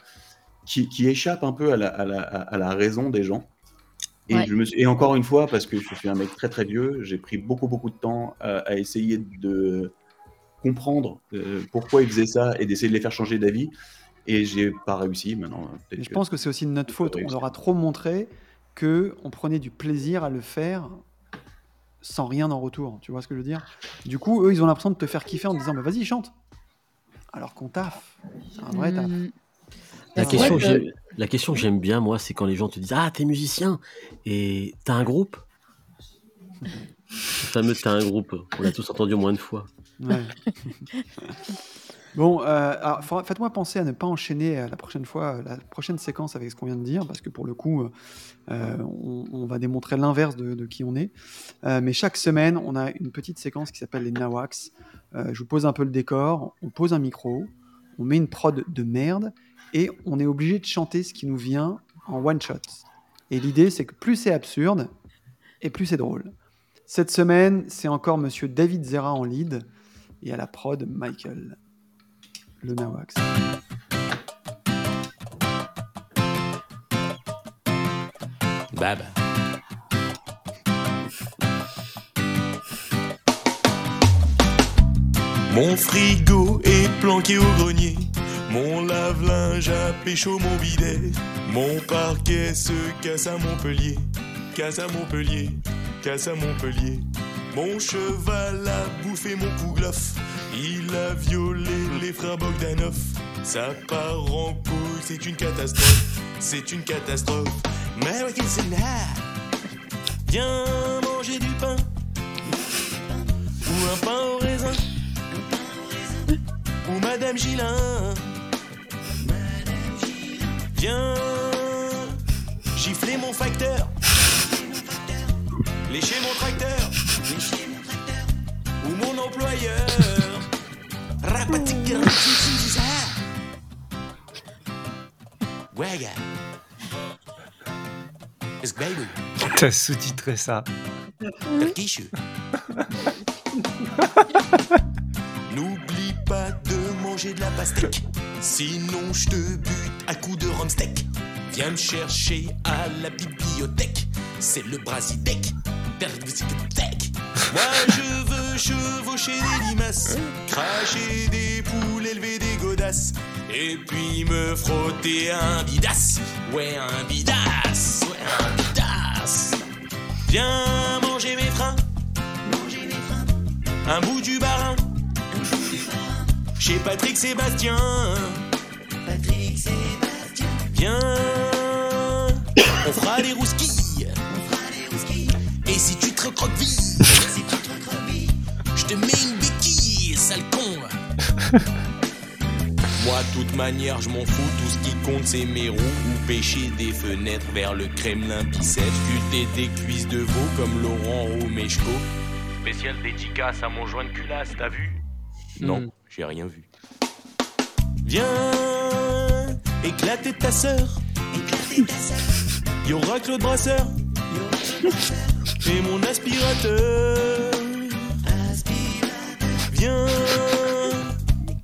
qui, qui échappent un peu à la, à la, à- à la raison des gens. Et, Ouais. je me suis- et encore une fois, parce que je suis un mec très très vieux, j'ai pris beaucoup beaucoup de temps à, à essayer de comprendre euh, pourquoi ils faisaient ça et d'essayer de les faire changer d'avis. Et j'ai pas réussi. Maintenant, je que- pense que c'est aussi de notre faute. On leur a trop montré que on prenait du plaisir à le faire sans rien en retour. Tu vois ce que je veux dire? Du coup, eux, ils ont l'impression de te faire kiffer en te disant bah, vas-y, chante. Alors qu'on taffe. C'est un vrai taf. Mhm. La question, que la question que j'aime bien, moi, c'est quand les gens te disent Ah, t'es musicien et t'as un groupe? Le fameux t'as un groupe, on l'a tous entendu au moins une fois. Ouais. Bon, euh, faites-moi penser à ne pas enchaîner euh, la prochaine fois, euh, la prochaine séquence avec ce qu'on vient de dire, parce que pour le coup, euh, on, on va démontrer l'inverse de, de qui on est. Euh, mais chaque semaine, on a une petite séquence qui s'appelle les Nawaks. Je vous pose un peu le décor, on pose un micro, on met une prod de merde, et on est obligé de chanter ce qui nous vient en one shot. Et l'idée, c'est que plus c'est absurde, et plus c'est drôle. Cette semaine, c'est encore Monsieur David Zera en lead, et à la prod, Michael. Le Nawax. Bab. Mon frigo est planqué au grenier. Mon lave-linge a pécho mon bidet. Mon parquet se casse à Montpellier. Casse à Montpellier. Casse à Montpellier. Mon cheval a bouffé mon pouglof. Il a violé les frères Bogdanov. Ça part en couille, c'est une catastrophe. C'est une catastrophe. American Sinner. Viens manger du pain. Ou un pain au raisin. Ou Madame Gillin. Viens gifler mon facteur. Lécher mon tracteur. Employeur. Rapatic- Ouais, gars. Est-ce que baby? T'as sous-titré ça. N'oublie pas de manger de la pastèque, sinon je te bute à coups de rumsteak. Viens me chercher à la bibliothèque, c'est le Brasidec. Tech. Moi je veux chevaucher des limaces, cracher des poules, élever des godasses, et puis me frotter un bidas. Ouais, un bidas, ouais, un bidas. Viens manger mes freins, un bout du barin. Chez Patrick Sébastien. Patrick Sébastien. Viens, on fera des rousquilles. Et si tu te recroquevilles, te mets une béquille, sale con. Moi, de toute manière, je m'en fous. Tout ce qui compte, c'est mes roues ou pêcher des fenêtres vers le Kremlin Bicêtre. Sculpter des cuisses de veau comme Laurent Romeshko. Spécial dédicace à mon joint de culasse, t'as vu? Non, Mm. j'ai rien vu. Viens éclater ta sœur. Y aura Claude Brasseur. Et mon aspirateur. Viens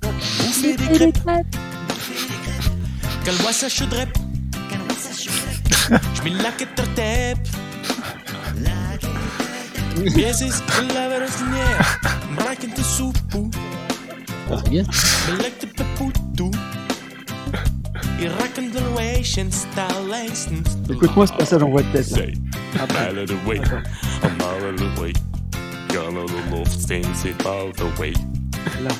bouffer des crêpes. Calme-moi ça chaudrep. Je mets la quête tep. Bien c'est ce que la verosinière. Maraquente soupu. C'est bien. Irakan Delration Style Écoute-moi ce passage en voix de tête. là. The the. Gonna love things about the way. Là.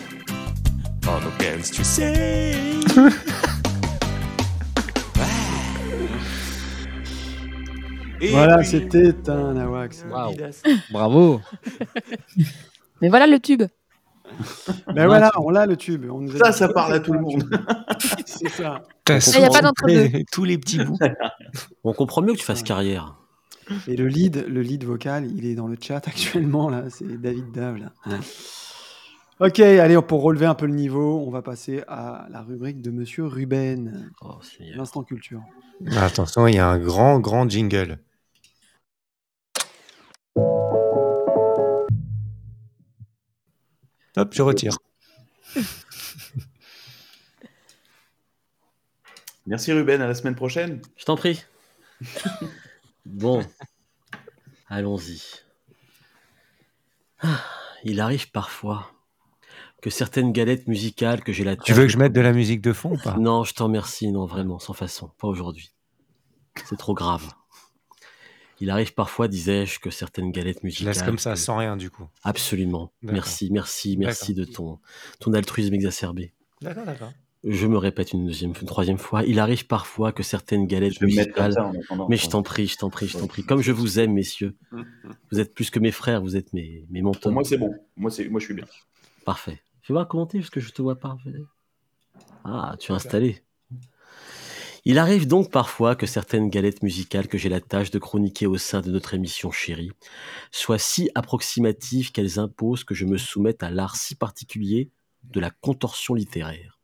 On against you say. Et Voilà, puis- c'était un Nawax. Waouh. Bidas. Bravo. Mais voilà le tube. Ben voilà, on l'a le tube. On nous a Ça, ça parle à tout le monde. C'est ça. T'as Il y a pas d'entre-deux. tous les petits bouts. On comprend mieux que tu fasses carrière. Et le lead, le lead vocal, il est dans le chat actuellement là. C'est David Dave là. Ok, allez, pour relever un peu le niveau, on va passer à la rubrique de Monsieur Ruben, Oh, l'instant culture. Attention, il y a un grand, grand jingle. Hop, je retire. Merci Ruben, à la semaine prochaine. Je t'en prie. bon, allons-y. Ah, il arrive parfois que certaines galettes musicales que j'ai la Tu veux que je mette de la musique de fond ou pas? Non, je t'en remercie, non, vraiment, sans façon, pas aujourd'hui. C'est trop grave. Il arrive parfois, disais-je, que certaines galettes Je musicales. laisse comme ça, que- sans rien du coup. Absolument. Merci, merci, merci de ton, ton altruisme exacerbé. D'accord, d'accord. Je me répète une deuxième, une troisième fois. Il arrive parfois que certaines galettes Je musicales. ça. Mais je t'en prie, je t'en prie, je t'en prie. Comme je vous aime, messieurs. Vous êtes plus que mes frères, vous êtes mes, mes Pour mentors. moi, c'est bon. Moi, c'est, moi, je suis bien. Parfait. Fais voir commenter parce que je te vois pas. Ah, tu es installé. Il arrive donc parfois que certaines galettes musicales que j'ai la tâche de chroniquer au sein de notre émission chérie soient si approximatives qu'elles imposent que je me soumette à l'art si particulier de la contorsion littéraire.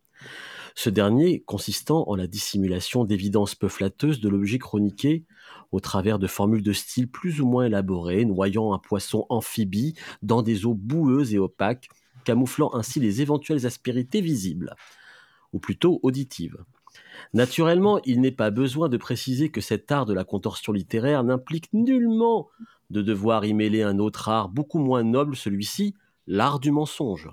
Ce dernier consistant en la dissimulation d'évidences peu flatteuses de l'objet chroniqué au travers de formules de style plus ou moins élaborées, noyant un poisson amphibie dans des eaux boueuses et opaques, camouflant ainsi les éventuelles aspérités visibles, ou plutôt auditives. Naturellement, il n'est pas besoin de préciser que cet art de la contorsion littéraire n'implique nullement de devoir y mêler un autre art beaucoup moins noble, celui-ci, l'art du mensonge.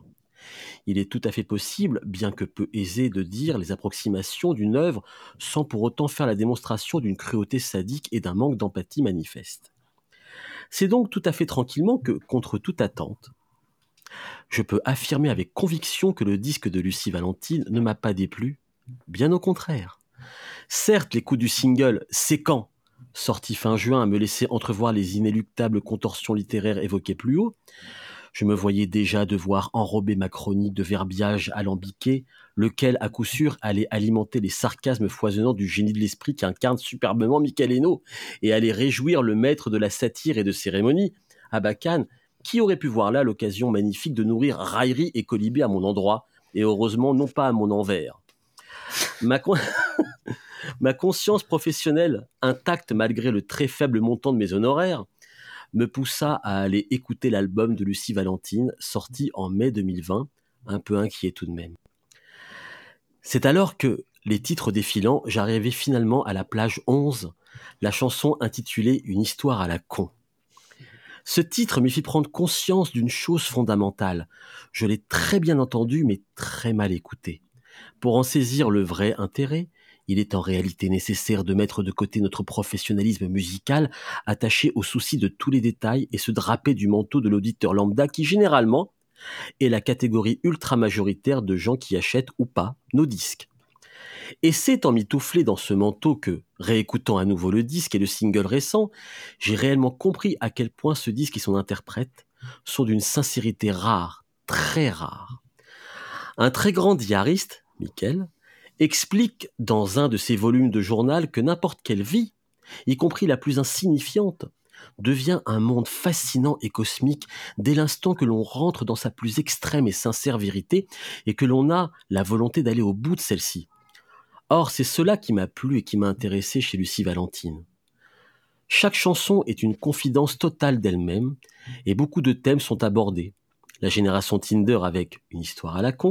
Il est tout à fait possible, bien que peu aisé, de dire les approximations d'une œuvre sans pour autant faire la démonstration d'une cruauté sadique et d'un manque d'empathie manifeste. C'est donc tout à fait tranquillement que, contre toute attente, je peux affirmer avec conviction que le disque de Lucie Valentine ne m'a pas déplu, bien au contraire. Certes, l'écoute du single C'est quand? sorti fin juin, me laissait entrevoir les inéluctables contorsions littéraires évoquées plus haut. Je me voyais déjà devoir enrober ma chronique de verbiage alambiqué, lequel, à coup sûr, allait alimenter les sarcasmes foisonnants du génie de l'esprit qu'incarne superbement Michael Eno, et allait réjouir le maître de la satire et de cérémonie, Abakan, qui aurait pu voir là l'occasion magnifique de nourrir raillerie et colibé à mon endroit, et heureusement non pas à mon envers. Ma conscience professionnelle, intacte malgré le très faible montant de mes honoraires, me poussa à aller écouter l'album de Lucie Valentine, sorti en mai 2020, un peu inquiet tout de même. C'est alors que, les titres défilant, j'arrivais finalement à la plage 11, la chanson intitulée Une histoire à la con. Ce titre m'y fit prendre conscience d'une chose fondamentale. Je l'ai très bien entendu, mais très mal écouté. Pour en saisir le vrai intérêt, il est en réalité nécessaire de mettre de côté notre professionnalisme musical, attaché au souci de tous les détails et se draper du manteau de l'auditeur lambda qui, généralement, est la catégorie ultra majoritaire de gens qui achètent ou pas nos disques. Et c'est en mitouflé dans ce manteau que, réécoutant à nouveau le disque et le single récent, j'ai réellement compris à quel point ce disque et son interprète sont d'une sincérité rare, très rare. Un très grand diariste, Michael, explique dans un de ses volumes de journal que n'importe quelle vie, y compris la plus insignifiante, devient un monde fascinant et cosmique dès l'instant que l'on rentre dans sa plus extrême et sincère vérité et que l'on a la volonté d'aller au bout de celle-ci. Or, c'est cela qui m'a plu et qui m'a intéressé chez Lucie Valentine. Chaque chanson est une confidence totale d'elle-même et beaucoup de thèmes sont abordés. La génération Tinder avec une histoire à la con,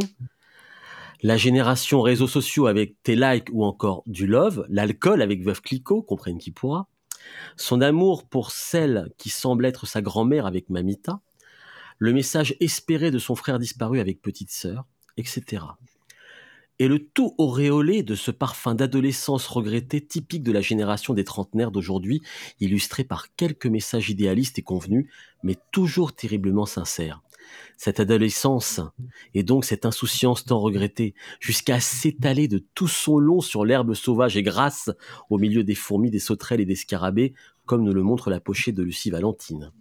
la génération réseaux sociaux avec tes likes ou encore du love, l'alcool avec Veuve Clicquot, comprenne qui pourra, son amour pour celle qui semble être sa grand-mère avec Mamita, le message espéré de son frère disparu avec petite sœur, etc. Et le tout auréolé de ce parfum d'adolescence regretté typique de la génération des trentenaires d'aujourd'hui, illustré par quelques messages idéalistes et convenus, mais toujours terriblement sincères. Cette adolescence, et donc cette insouciance tant regrettée, jusqu'à s'étaler de tout son long sur l'herbe sauvage et grasse, au milieu des fourmis, des sauterelles et des scarabées, comme nous le montre la pochette de Lucie Valentine.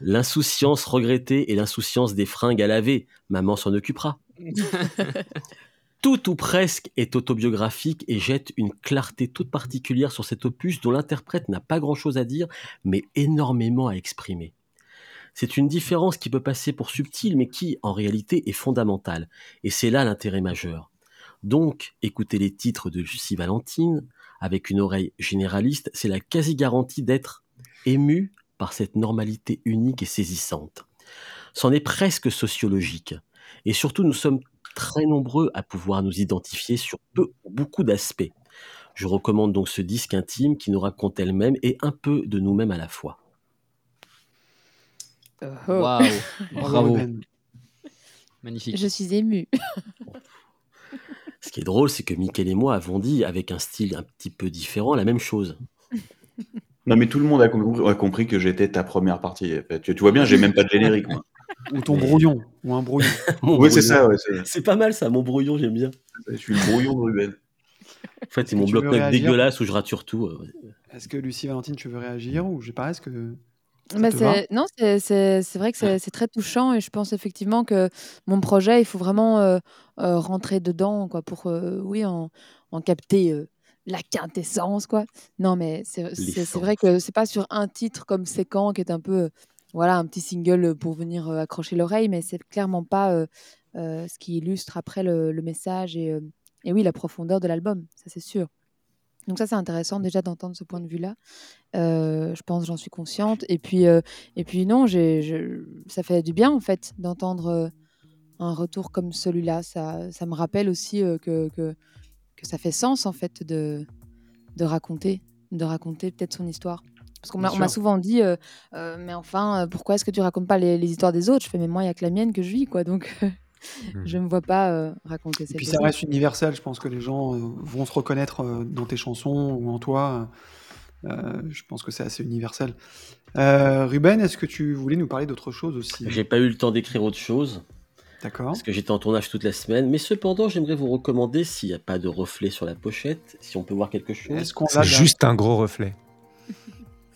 L'insouciance regrettée et l'insouciance des fringues à laver, maman s'en occupera. Tout ou presque est autobiographique et jette une clarté toute particulière sur cet opus dont l'interprète n'a pas grand-chose à dire, mais énormément à exprimer. C'est une différence qui peut passer pour subtile, mais qui, en réalité, est fondamentale. Et c'est là l'intérêt majeur. Donc, écouter les titres de Lucie Valentine, avec une oreille généraliste, c'est la quasi-garantie d'être ému par cette normalité unique et saisissante. C'en est presque sociologique. Et surtout, nous sommes très nombreux à pouvoir nous identifier sur peu ou beaucoup d'aspects. Je recommande donc ce disque intime qui nous raconte elle-même et un peu de nous-mêmes à la fois. Oh. Waouh, bravo, magnifique. Je suis émue. Ce qui est drôle, c'est que Mickaël et moi avons dit, avec un style un petit peu différent, la même chose. Non, mais tout le monde a compris, a compris que j'étais ta première partie. Fait, Tu, tu vois bien, j'ai même pas de générique. Moi. Ou ton brouillon, ou un brouillon. Mon Oui, c'est ça, ouais. c'est- pas mal ça, mon brouillon, j'aime bien. Je suis le brouillon de Ruben. En fait, c'est mon bloc-notes dégueulasse où je rature tout. euh, ouais. Est-ce que Lucie Valentine, tu veux réagir ou je sais pas, est-ce que Bah, c'est- non, c'est c'est- c'est vrai que c'est c'est très touchant et je pense effectivement que mon projet, il faut vraiment euh, euh, rentrer dedans quoi, pour euh, oui, en, en capter euh, la quintessence. Quoi. Non, mais c'est c'est- c'est vrai que c'est pas sur un titre comme Séquent qui est un peu euh, voilà, un petit single pour venir euh, accrocher l'oreille, mais c'est clairement pas euh, euh, ce qui illustre après le, le message et, euh, et oui, la profondeur de l'album, ça c'est sûr. Donc ça, c'est intéressant déjà d'entendre ce point de vue-là. Euh, je pense, j'en suis consciente. Et puis, euh, et puis non, ça fait du bien en fait d'entendre euh, un retour comme celui-là. Ça, ça me rappelle aussi que, que, que ça fait sens en fait de, de raconter, de raconter peut-être son histoire. Parce qu'on m'a, souvent dit, mais enfin, pourquoi est-ce que tu racontes pas les, les histoires des autres? Je fais, mais moi, il y a que la mienne que je vis, quoi. Donc, je me vois pas euh, raconter Et celle puis ça reste universel, je pense que les gens euh, vont se reconnaître euh, dans tes chansons ou en toi. Euh, je pense que c'est assez universel. Euh, Ruben, est-ce que tu voulais nous parler d'autre chose aussi? J'ai pas eu le temps d'écrire autre chose. D'accord. Parce que j'étais en tournage toute la semaine. Mais cependant, j'aimerais vous recommander, s'il n'y a pas de reflet sur la pochette, si on peut voir quelque chose. Est-ce qu'on a juste un gros reflet. Tu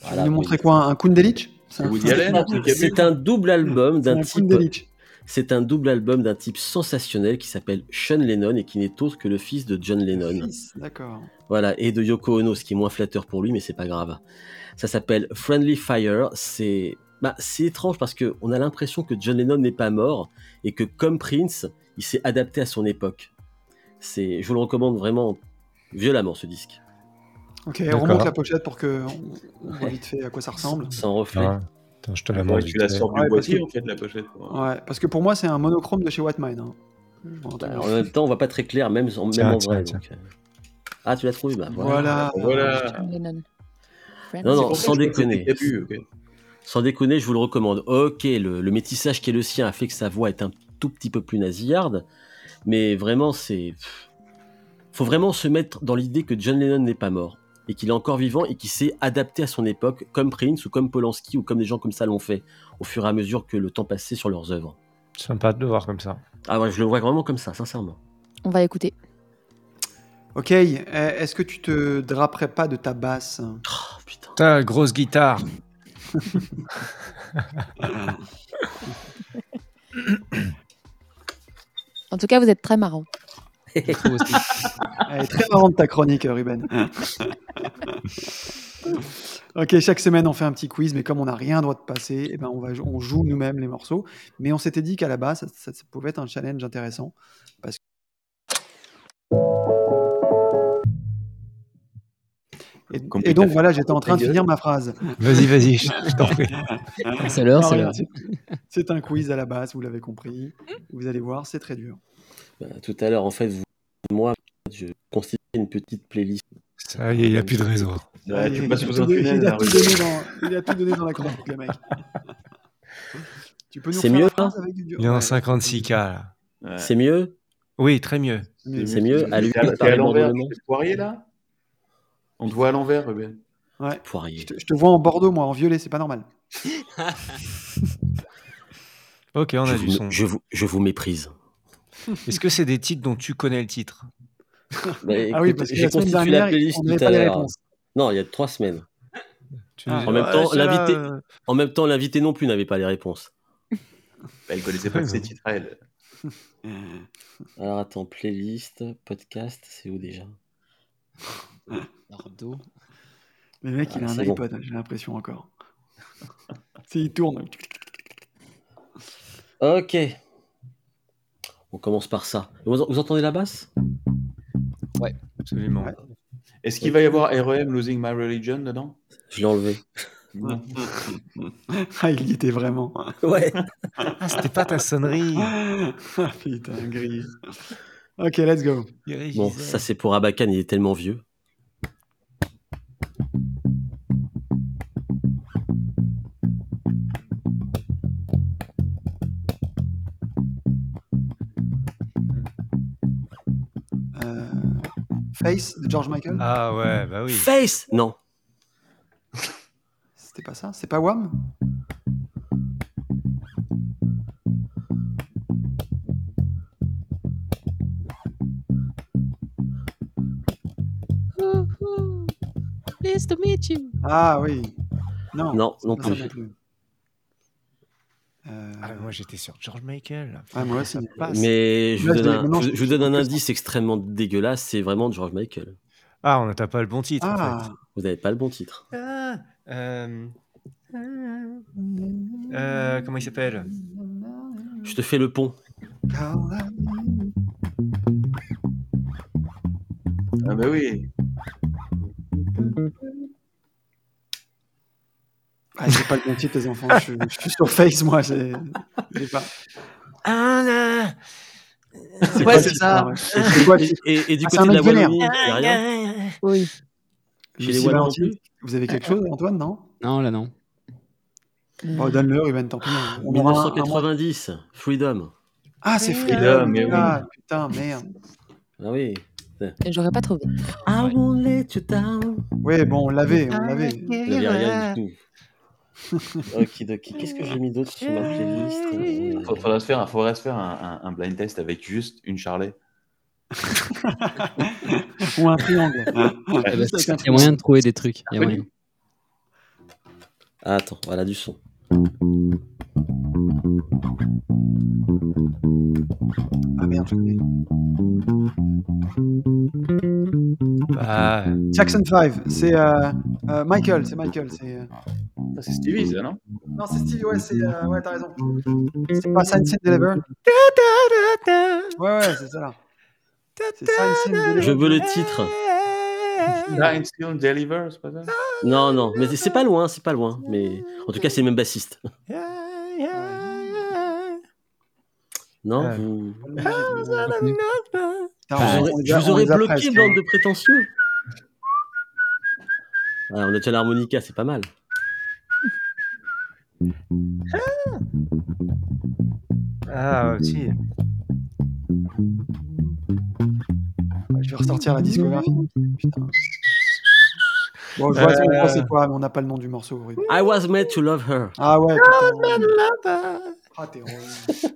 Voilà, nous montrer quoi? Un Kundelich C'est un un double album d'un un type. C'est un double album d'un type sensationnel qui s'appelle Sean Lennon et qui n'est autre que le fils de John Lennon. D'accord. Voilà, et de Yoko Ono, ce qui est moins flatteur pour lui, mais c'est pas grave. Ça s'appelle Friendly Fire. C'est bah, c'est étrange parce que on a l'impression que John Lennon n'est pas mort et que comme Prince, il s'est adapté à son époque. C'est, je vous le recommande vraiment violemment ce disque. Ok, D'accord. remonte la pochette pour que on on voit vite fait à quoi ça ressemble. Sans reflet. Ah, attends, je te la Ouais, montre. tu la sors du Ouais, parce boîtier, que- en fait, la pochette. Ouais, parce que pour moi c'est un monochrome de chez Whitemine. Hein. Bah, en même temps, on voit pas très clair, même, en- même Tiens, en tiens, vrai. tiens. donc, euh. Ah, tu l'as trouvé bah, voilà. Voilà. Voilà. Non, non, sans déconner. Sans déconner, je vous le recommande. Ok, le, le métissage qui est le sien a fait que sa voix est un tout petit peu plus nasillarde, mais vraiment, c'est. Faut vraiment se mettre dans l'idée que John Lennon n'est pas mort et qu'il est encore vivant et qu'il s'est adapté à son époque, comme Prince ou comme Polanski ou comme des gens comme ça l'ont fait, au fur et à mesure que le temps passait sur leurs œuvres. Sympa de le voir comme ça. Ah ouais, je le vois vraiment comme ça, sincèrement. On va écouter. Ok, euh, est-ce que tu te draperais pas de ta basse? Oh, putain. Ta grosse guitare. En tout cas, vous êtes très marrant. Elle est très marrante ta chronique, Ruben. ok, chaque semaine on fait un petit quiz, mais comme on n'a rien droit de passer, eh ben on, va, on joue nous-mêmes les morceaux. Mais on s'était dit qu'à la base, ça, ça- ça pouvait être un challenge intéressant. Parce que... Et, donc voilà, j'étais en train de finir ma phrase. Vas-y, vas-y, je t'en prie. C'est l'heure, c'est l'heure. C'est un quiz à la base, vous l'avez compris. Vous allez voir, c'est très dur. Bah, tout à l'heure, en fait, vous, moi, je constitue une petite playlist. Ça y est, il n'y a plus de réseau. Ouais, il, tu il passes a tunnel, il a là, tout donné dans, il a tout donné dans la chronique, le mec. Tu peux nous C'est mieux, avec du Il est en Ouais. 56K là. Ouais. C'est mieux Oui, très mieux. C'est mieux à lui T'es à- t'es parler à l'envers, poirier, là? On te voit à l'envers, Ruben. Ouais. Poirier. Je te, je te vois en Bordeaux, moi, en violet, c'est pas normal. Ok, on Je a du vous, son. je, vous, je vous méprise. Est-ce que c'est des titres dont tu connais le titre? Bah, ah oui, parce que j'ai constitué la playlist on tout n'avait à pas les l'heure. réponses. Non, il y a trois semaines. Tu Ah. En même temps, l'invité- En même temps, l'invité non plus n'avait pas les réponses. Bah, elle connaissait pas que ses titres à elle. Alors attends, playlist, podcast, c'est où déjà? Nardo. Le mec, il a Ah, un bon. iPod, j'ai l'impression encore. il tourne. Ok. On commence par ça. Vous, vous entendez la basse? Absolument. Ouais. Est-ce qu'il va y avoir REM Losing My Religion dedans? Je l'ai enlevé. Ah, il y était vraiment. Ouais. Ah, c'était pas ta sonnerie. ah, putain, grillé. Ok, let's go. Bon, ça c'est pour Abakan, il est tellement vieux. Face de George Michael? Ah ouais, bah oui. Face Non. C'était pas ça? C'est pas Wham? Pleased to meet you. Ah oui. Non, non, non plus. Euh, Ah, moi j'étais sur George Michael. Ah, moi aussi. Passe. Mais je vous Là, donne un, maintenant, je- je- je vous donne un je- indice extrêmement dégueulasse, c'est vraiment George Michael. Ah, on n'a pas le bon titre en Ah, fait. Vous n'avez pas le bon titre. Ah, euh, euh, comment il s'appelle? Je te fais le pont. Ah bah oui. Ah j'ai pas le bon titre, les enfants. Je, suis- je suis sur Face, moi. j'ai- pas. Ah, là. C'est Ouais, c'est ça. c'est quoi Et, et- et du Ah, c'est côté un de la. Wallonie, y a rien Oui. Chez les Wallons Vous avez quelque chose, Antoine, non? Non, là, non. Bon, donne-le, Ruben, tant pis. hein. On aura un- un mois. 1990, Freedom. Ah, c'est Freedom, Freedom. mais oui. Ah, putain, merde. Ah oui. Et J'aurais pas trouvé. I won't let you down. Ouais, bon, on l'avait, on l'avait. Vous n'avez rien du tout. Ok, ok. Qu'est-ce que j'ai mis d'autre sur ma playlist? Euh, Faudra faudra se faire, faudrait se faire un, un- un blind test avec juste une Charlet. Ou un triangle. Juste avec un Il y a moyen de trouver des trucs. Il y a moyen. Ah, attends, voilà du son. Ah merde. Ah, Jackson 5, c'est euh, euh, Michael, c'est Michael, c'est... euh, Ça, c'est Stevie, ça, non? Non, c'est Stevie, ouais, c'est... euh, Ouais, t'as raison. C'est pas Sign Sin Deliver Ouais, ouais, c'est ça là. C'est Sign Sin Deliver. Je veux le titre. Nine Still Deliver, c'est pas ça? Non, non, mais c'est pas loin, c'est pas loin. Mais en tout cas, c'est le même bassiste. Non, vous... Je on- vous aurais, bloqué, bande de prétentieux. Ah, on a déjà l'harmonica, c'est pas mal. Ah aussi. Je vais ressortir la discographie. Putain. Bon, je vois ce qu'on Euh. c'est quoi, mais on n'a pas le nom du morceau. I was made to love her. Ah ouais, putain. Ah, t'es relou.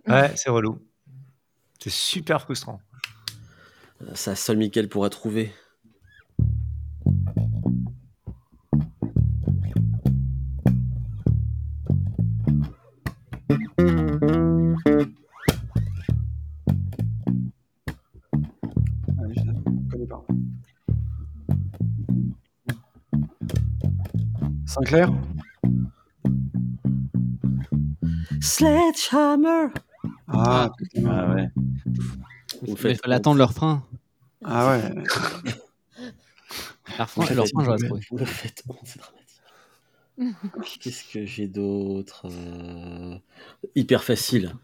Ouais, c'est relou. C'est super frustrant. Ça, seul Michael pourra trouver. Connais pas. Sinclair Sledgehammer. Ah, putain. Ah ouais. Vous Il faites fallait attendre le refrain. Ah ouais. Vous faites c'est dramatique. Qu'est-ce que j'ai d'autre Euh, Hyper facile.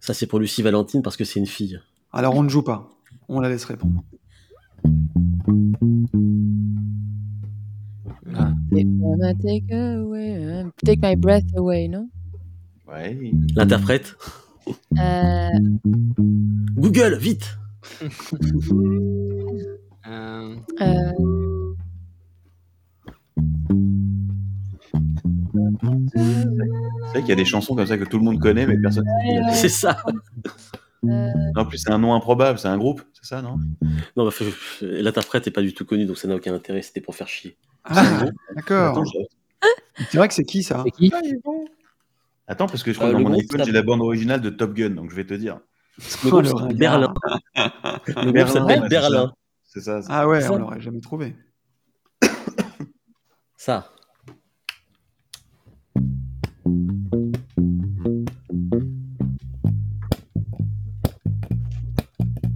Ça, c'est pour Lucie Valentine parce que c'est une fille. Alors on ne joue pas. On la laisse répondre. Ah. Take, my- take away, uh, take my breath away, non? Ouais. L'interprète. Euh, Google, vite. Euh, euh, C'est vrai qu'il y a des chansons comme ça que tout le monde connaît, mais personne ne sait qui l'a fait. C'est ça euh, En plus, c'est un nom improbable, c'est un groupe, c'est ça, non? Non, bah, l'interprète n'est pas du tout connu, donc ça n'a aucun intérêt, c'était pour faire chier. Ah, d'accord. C'est vrai que c'est qui ça? C'est qui? Attends, parce que je crois Euh, que dans mon iPhone, j'ai la bande originale de Top Gun, donc je vais te dire. Le Oh, groupe. Berlin. Le groupe s'appelle ouais, Berlin. C'est ça. c'est ça. Ah ouais, Ça. on l'aurait jamais trouvé. Ça.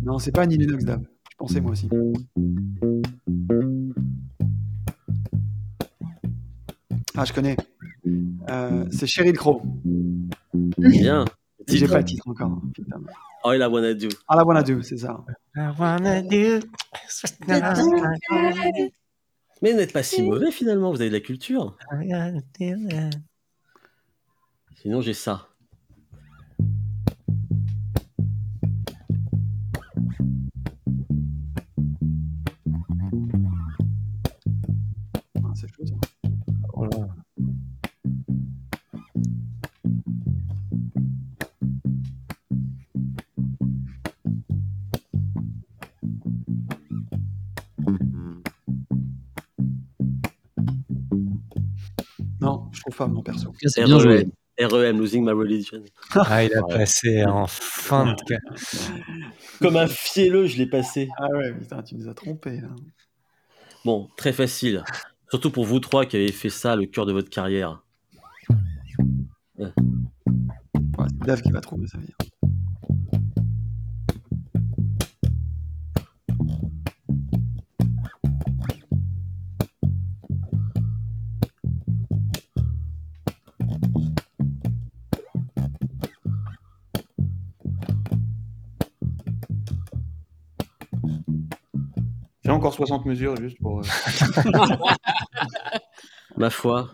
Non, c'est pas Annie Lennox Dave. Je pensais moi aussi. Ah, je connais. Euh, c'est Sheryl Crow. Bien. J'ai pas le titre encore. Putain. All I wanna do. Ah, la wanna do, c'est ça. I wanna do- Mais vous n'êtes pas si mauvais finalement, vous avez de la culture. Sinon, j'ai ça. Là. je trouve pas, mon perso. Cas, c'est bien joué. REM, Losing My Religion. Ah, il a Ouais. passé en fin de ca- Comme un fielleux, je l'ai passé. Ah ouais, putain, tu nous as trompés. là. Bon, très facile. Surtout pour vous trois qui avez fait ça le cœur de votre carrière. C'est qui va trouver, encore 60 mesures juste pour. euh, Ma foi.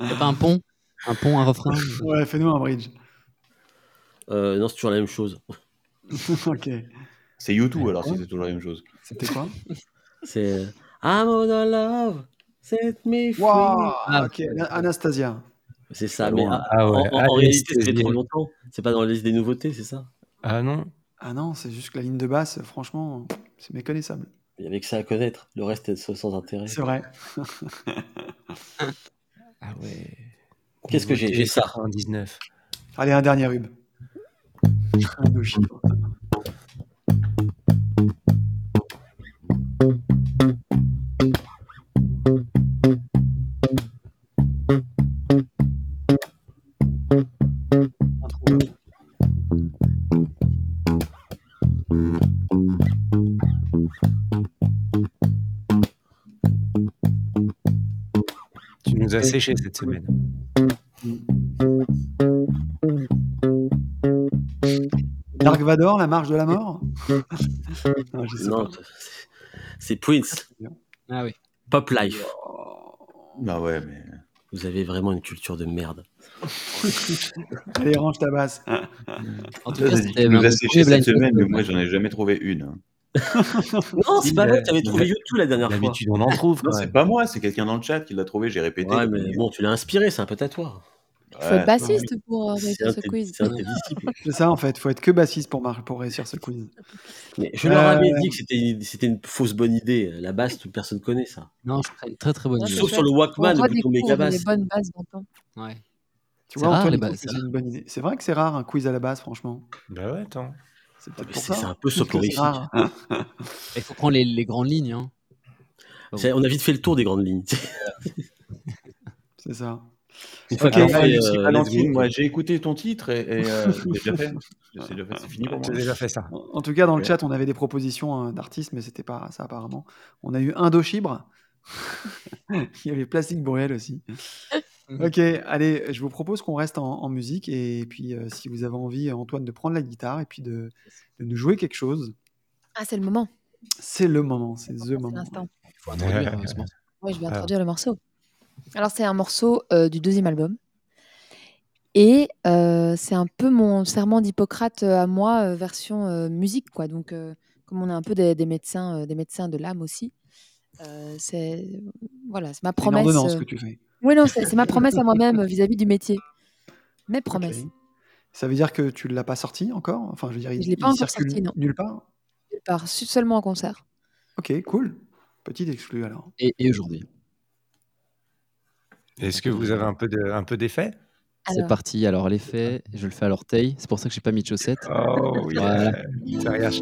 Y a pas un pont Un pont, un refrain Ouais, fais-nous un bridge. Euh, non, c'est toujours la même chose. ok. C'est YouTube alors si c'est toujours la même chose. C'était quoi? C'est I'm all in love, set me free. Waouh Ah, Ok, Anastasia. C'est ça, Pas mais ah, Ah ouais, en, en- en réalité, anesthésié. trop longtemps. C'est pas dans la liste des nouveautés, c'est ça? Ah non Ah non, c'est juste que la ligne de basse, franchement, c'est méconnaissable. Il y avait que ça à connaître. Le reste est sans intérêt. C'est vrai. Ah ouais. Qu'est-ce que j'ai J'ai ça. 99. Allez, un dernier rub. Indochine. Cette semaine. Dark Vador, la marche de la mort Non, je sais Non, pas. c'est- Prince. Ah oui. Pop Life. Bah ouais, mais. Vous avez vraiment une culture de merde. Allez, range ta basse. En tout cas, nous a séché cette semaine, mais moi j'en ai jamais trouvé une. Non, c'est pas Il vrai a- que t'avais il trouvé YouTube la dernière fois. D'habitude, on en trouve. Non, c'est pas moi, c'est quelqu'un dans le chat qui l'a trouvé, j'ai répété. Ouais, mais bon, tu l'as inspiré, c'est un peu à toi. Il faut être bassiste pour euh, C'est réussir ce quiz. c'est. C'est ça, en fait. faut être que bassiste pour, pour réussir ce quiz. Mais je leur Euh, avais dit que c'était une, c'était une fausse bonne idée. La basse, toute personne connaît ça. Non, une très très bonne Ouais, idée. c'est Sauf sur le Walkman, le bouton redécouvre méga les basse. bonnes bases. Ouais. Tu C'est vois, rare, Antoine, il c'est c'est une bonne idée. C'est vrai que c'est rare un quiz à la base, franchement. Bah ouais, attends. C'est peut-être Mais pour C'est ça. c'est un peu soporifique. rare. Il faut prendre les, les grandes lignes. Hein. C'est- On a vite fait le tour des grandes lignes. C'est ça. Une fois Ok, qu'on a Alors, fait, euh, Valentine, moi j'ai écouté ton titre et, et, euh, déjà fait. C'est déjà fait, c'est fini pour moi. Déjà fait ça. En tout cas, dans le chat, on avait des propositions hein, d'artistes, mais c'était pas ça apparemment. On a eu Indochibre. Il y avait Plastique Bruel aussi. Ok, allez, je vous propose qu'on reste en, en musique et puis euh, si vous avez envie, Antoine, de prendre la guitare et puis de, de nous jouer quelque chose, Ah, c'est le moment. c'est le moment, c'est the C'est moment. l'instant. Il faut introduire euh, ce morceau. Oui, je vais Ah. introduire le morceau. Alors, c'est un morceau euh, du deuxième album. Et euh, c'est un peu mon serment d'Hippocrate à moi, euh, version euh, musique. Quoi. Donc, euh, comme on est un peu des, des médecins, euh, des médecins de l'âme aussi, euh, c'est voilà, c'est ma C'est une promesse. ordonnance euh, que tu fais. Oui, non, c'est ma promesse à moi-même euh, vis-à-vis du métier. Mes promesses. Ça veut dire que tu ne l'as pas sorti encore? Enfin, je veux dire, il, Je l'ai pas encore sorti, non. nulle part? Je pars su- seulement en concert. Ok, cool. Petit exclu alors. Et, et aujourd'hui? Est-ce que vous avez un peu de- un peu d'effet? C'est Alors. parti. Alors, l'effet, je le fais à l'orteil. C'est pour ça que j'ai pas mis de chaussettes. Oh Voilà. yeah. Ça regarde.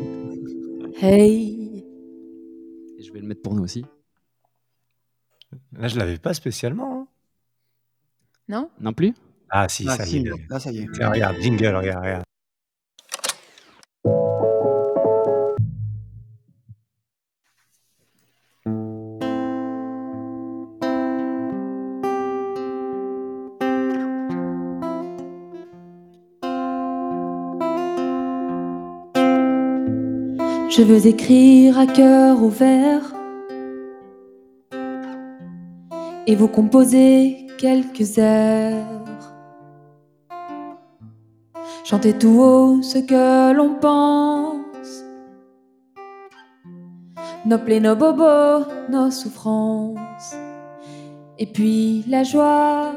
Hey Et je vais le mettre pour nous aussi. Là, je l'avais pas spécialement. Non? Non plus? Ah si, Ah, ça si, y est. là, ça y est. Tiens, regarde, jingle, regarde, regarde. Je veux écrire à cœur ouvert et vous composer quelques airs. Chanter tout haut ce que l'on pense, nos plaies, nos bobos, nos souffrances, et puis la joie,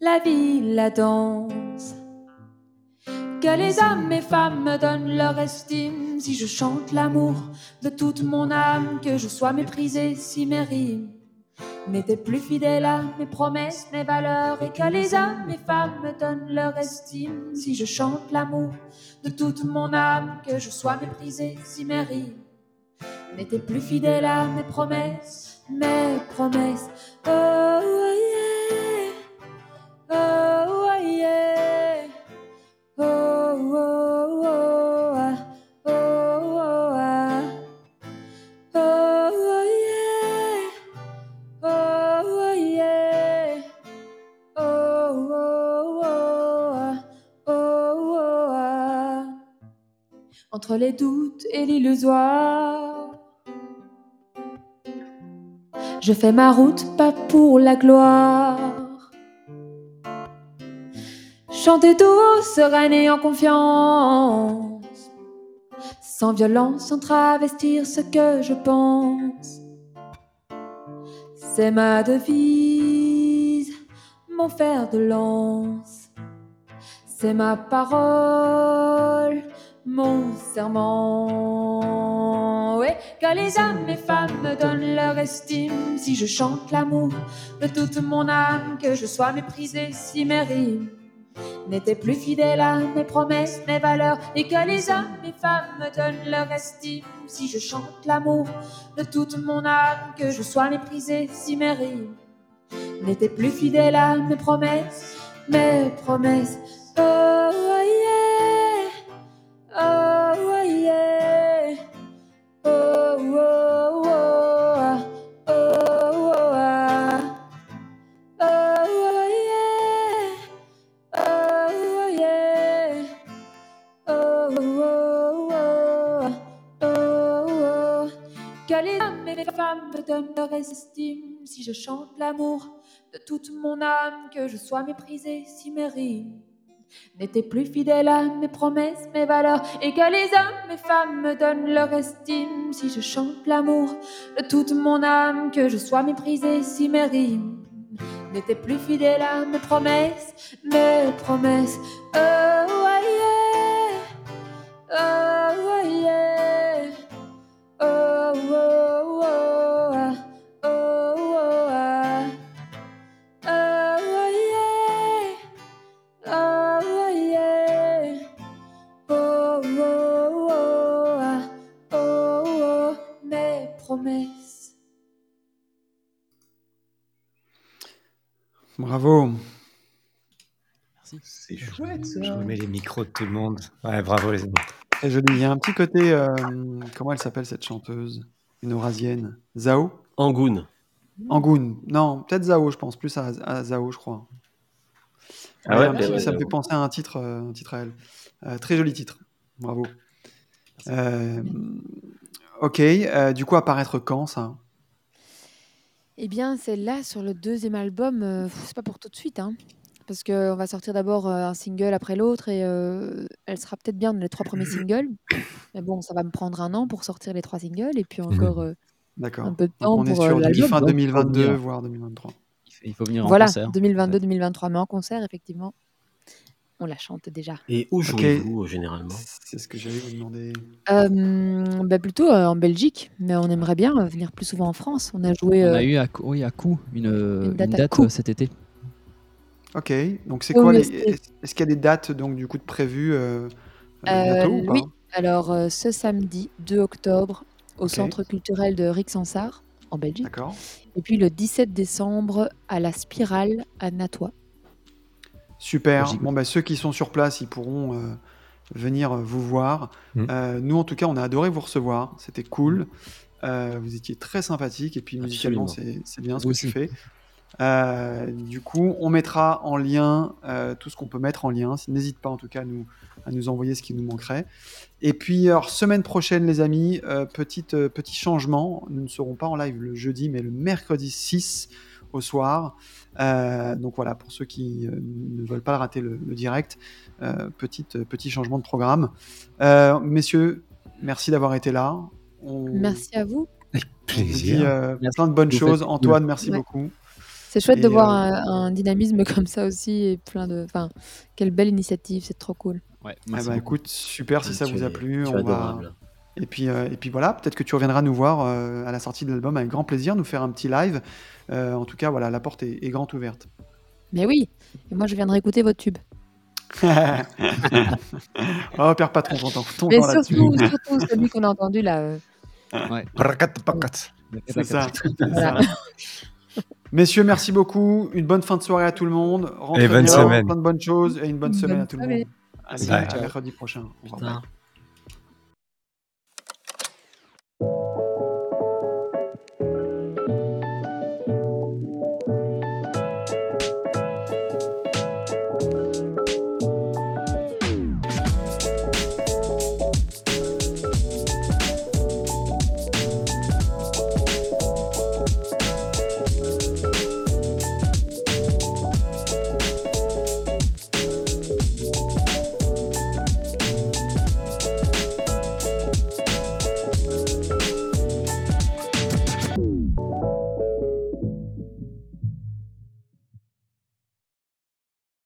la vie, la danse. Que les hommes et femmes me donnent leur estime si je chante l'amour de toute mon âme, que je sois méprisé si mes n'étaient plus fidèles à mes promesses, mes valeurs, et que les hommes et femmes me donnent leur estime. Si je chante l'amour de toute mon âme, que je sois méprisée, si mes rimes plus fidèles à mes promesses, mes promesses. Oh, les doutes et l'illusoire, je fais ma route pas pour la gloire. Chanter tout haut, sereine et en confiance, sans violence, sans travestir ce que je pense. C'est ma devise, mon fer de lance. C'est ma parole, mon serment. Ouais, que les hommes et femmes me donnent leur estime. Si je chante l'amour de toute mon âme, que je sois méprisée si mes rimes n'étaient plus fidèles à mes promesses, mes valeurs, et que les hommes et femmes me donnent leur estime. Si je chante l'amour de toute mon âme, que je sois méprisée si mes rimes n'étaient plus fidèles à mes promesses, mes promesses. Oh donnent leur estime. Si je chante l'amour de toute mon âme, que je sois méprisée si mes rimes n'étaient plus fidèles à mes promesses, mes valeurs, et que les hommes et femmes me donnent leur estime. Si je chante l'amour de toute mon âme, que je sois méprisée si mes rimes n'étaient plus fidèles à mes promesses, mes promesses. Oh yeah, oh Bravo. C'est chouette ça. Je remets les micros de tout le monde. Ouais, bravo les amis. Joli. Il y a un petit côté. euh, comment elle s'appelle cette chanteuse? Une eurasienne. Zao? Angoun. Angoun. Non, peut-être Zao, je pense. Plus à, à Zao, je crois. Ah Ouais, ouais, un petit- ouais, ça me fait penser à un titre, euh, un titre à elle. Euh, très joli titre. Bravo. Euh, ok. euh, du coup, apparaître quand ça? Eh bien, c'est là sur le deuxième album. euh, pff, c'est pas pour tout de suite, hein, parce qu'on va sortir d'abord euh, un single après l'autre et euh, elle sera peut-être bien dans les trois premiers singles. Mais bon, ça va me prendre un an pour sortir les trois singles et puis encore euh, D'accord. un peu de Donc temps on est pour euh, sur l'album. fin donc, 2022, faut venir. voire 2023. Il faut- Il faut venir en Voilà, concert. 2022-2023, mais en concert, effectivement, on la chante déjà. Et où jouez-vous euh, généralement? C'est ce que j'allais vous demander. Euh, bah, plutôt euh, en Belgique, mais on aimerait bien venir plus souvent en France. On a joué. On euh, a eu à, Cou- oui, à Coup une, une date date, à Coup. cet été. Ok. Donc c'est Oui, quoi les... Est-ce qu'il y a des dates donc du coup de prévues euh, euh, Euh, bientôt ou pas? Oui, alors euh, ce samedi 2 octobre au centre culturel de Rixensart en Belgique. D'accord. Et puis le 17 décembre à la Spirale à Natois. Super. Bon, bah, ceux qui sont sur place, ils pourront euh, venir euh, vous voir. Mm. Euh, nous, en tout cas, on a adoré vous recevoir. C'était cool. Euh, vous étiez très sympathique. Et puis, musicalement, c'est bien ce Vous que tu fais. Du coup, on mettra en lien tout ce qu'on peut mettre en lien. N'hésite pas, en tout cas, à nous, à nous envoyer ce qui nous manquerait. Et puis, alors, semaine prochaine, les amis, petite, petit changement. Nous ne serons pas en live le jeudi, mais le mercredi 6 au soir. Euh, donc voilà, pour ceux qui euh, ne veulent pas rater le, le direct, euh, petite, euh, petit changement de programme. Euh, messieurs, merci d'avoir été là. On Merci à vous. dit Plaisir. euh, Merci. plein de bonnes Vous choses. faites- Antoine, merci Ouais. beaucoup. C'est chouette Et, de voir un, un dynamisme comme ça aussi et plein de. Enfin, quelle belle initiative, c'est trop cool. Ouais, merci beaucoup. écoute, super si ça Tu vous a es- plu. On va. Et puis, euh, et puis voilà, peut-être que tu reviendras nous voir euh, à la sortie de l'album avec grand plaisir, nous faire un petit live. Euh, en tout cas, voilà, la porte est, est grande ouverte. Mais oui, et moi je viendrai écouter votre tube. oh, perds pas ton, ton, ton, ton Mais temps là-dessus. surtout, surtout celui qu'on a entendu là. euh, Ouais. C'est ça. Voilà. Messieurs, merci beaucoup. Une bonne fin de soirée à tout le monde. Rentrez Et bonne bien, semaine. Plein de bonnes choses et une bonne Une semaine bonne à tout le monde. Allez, à mercredi prochain. Au revoir.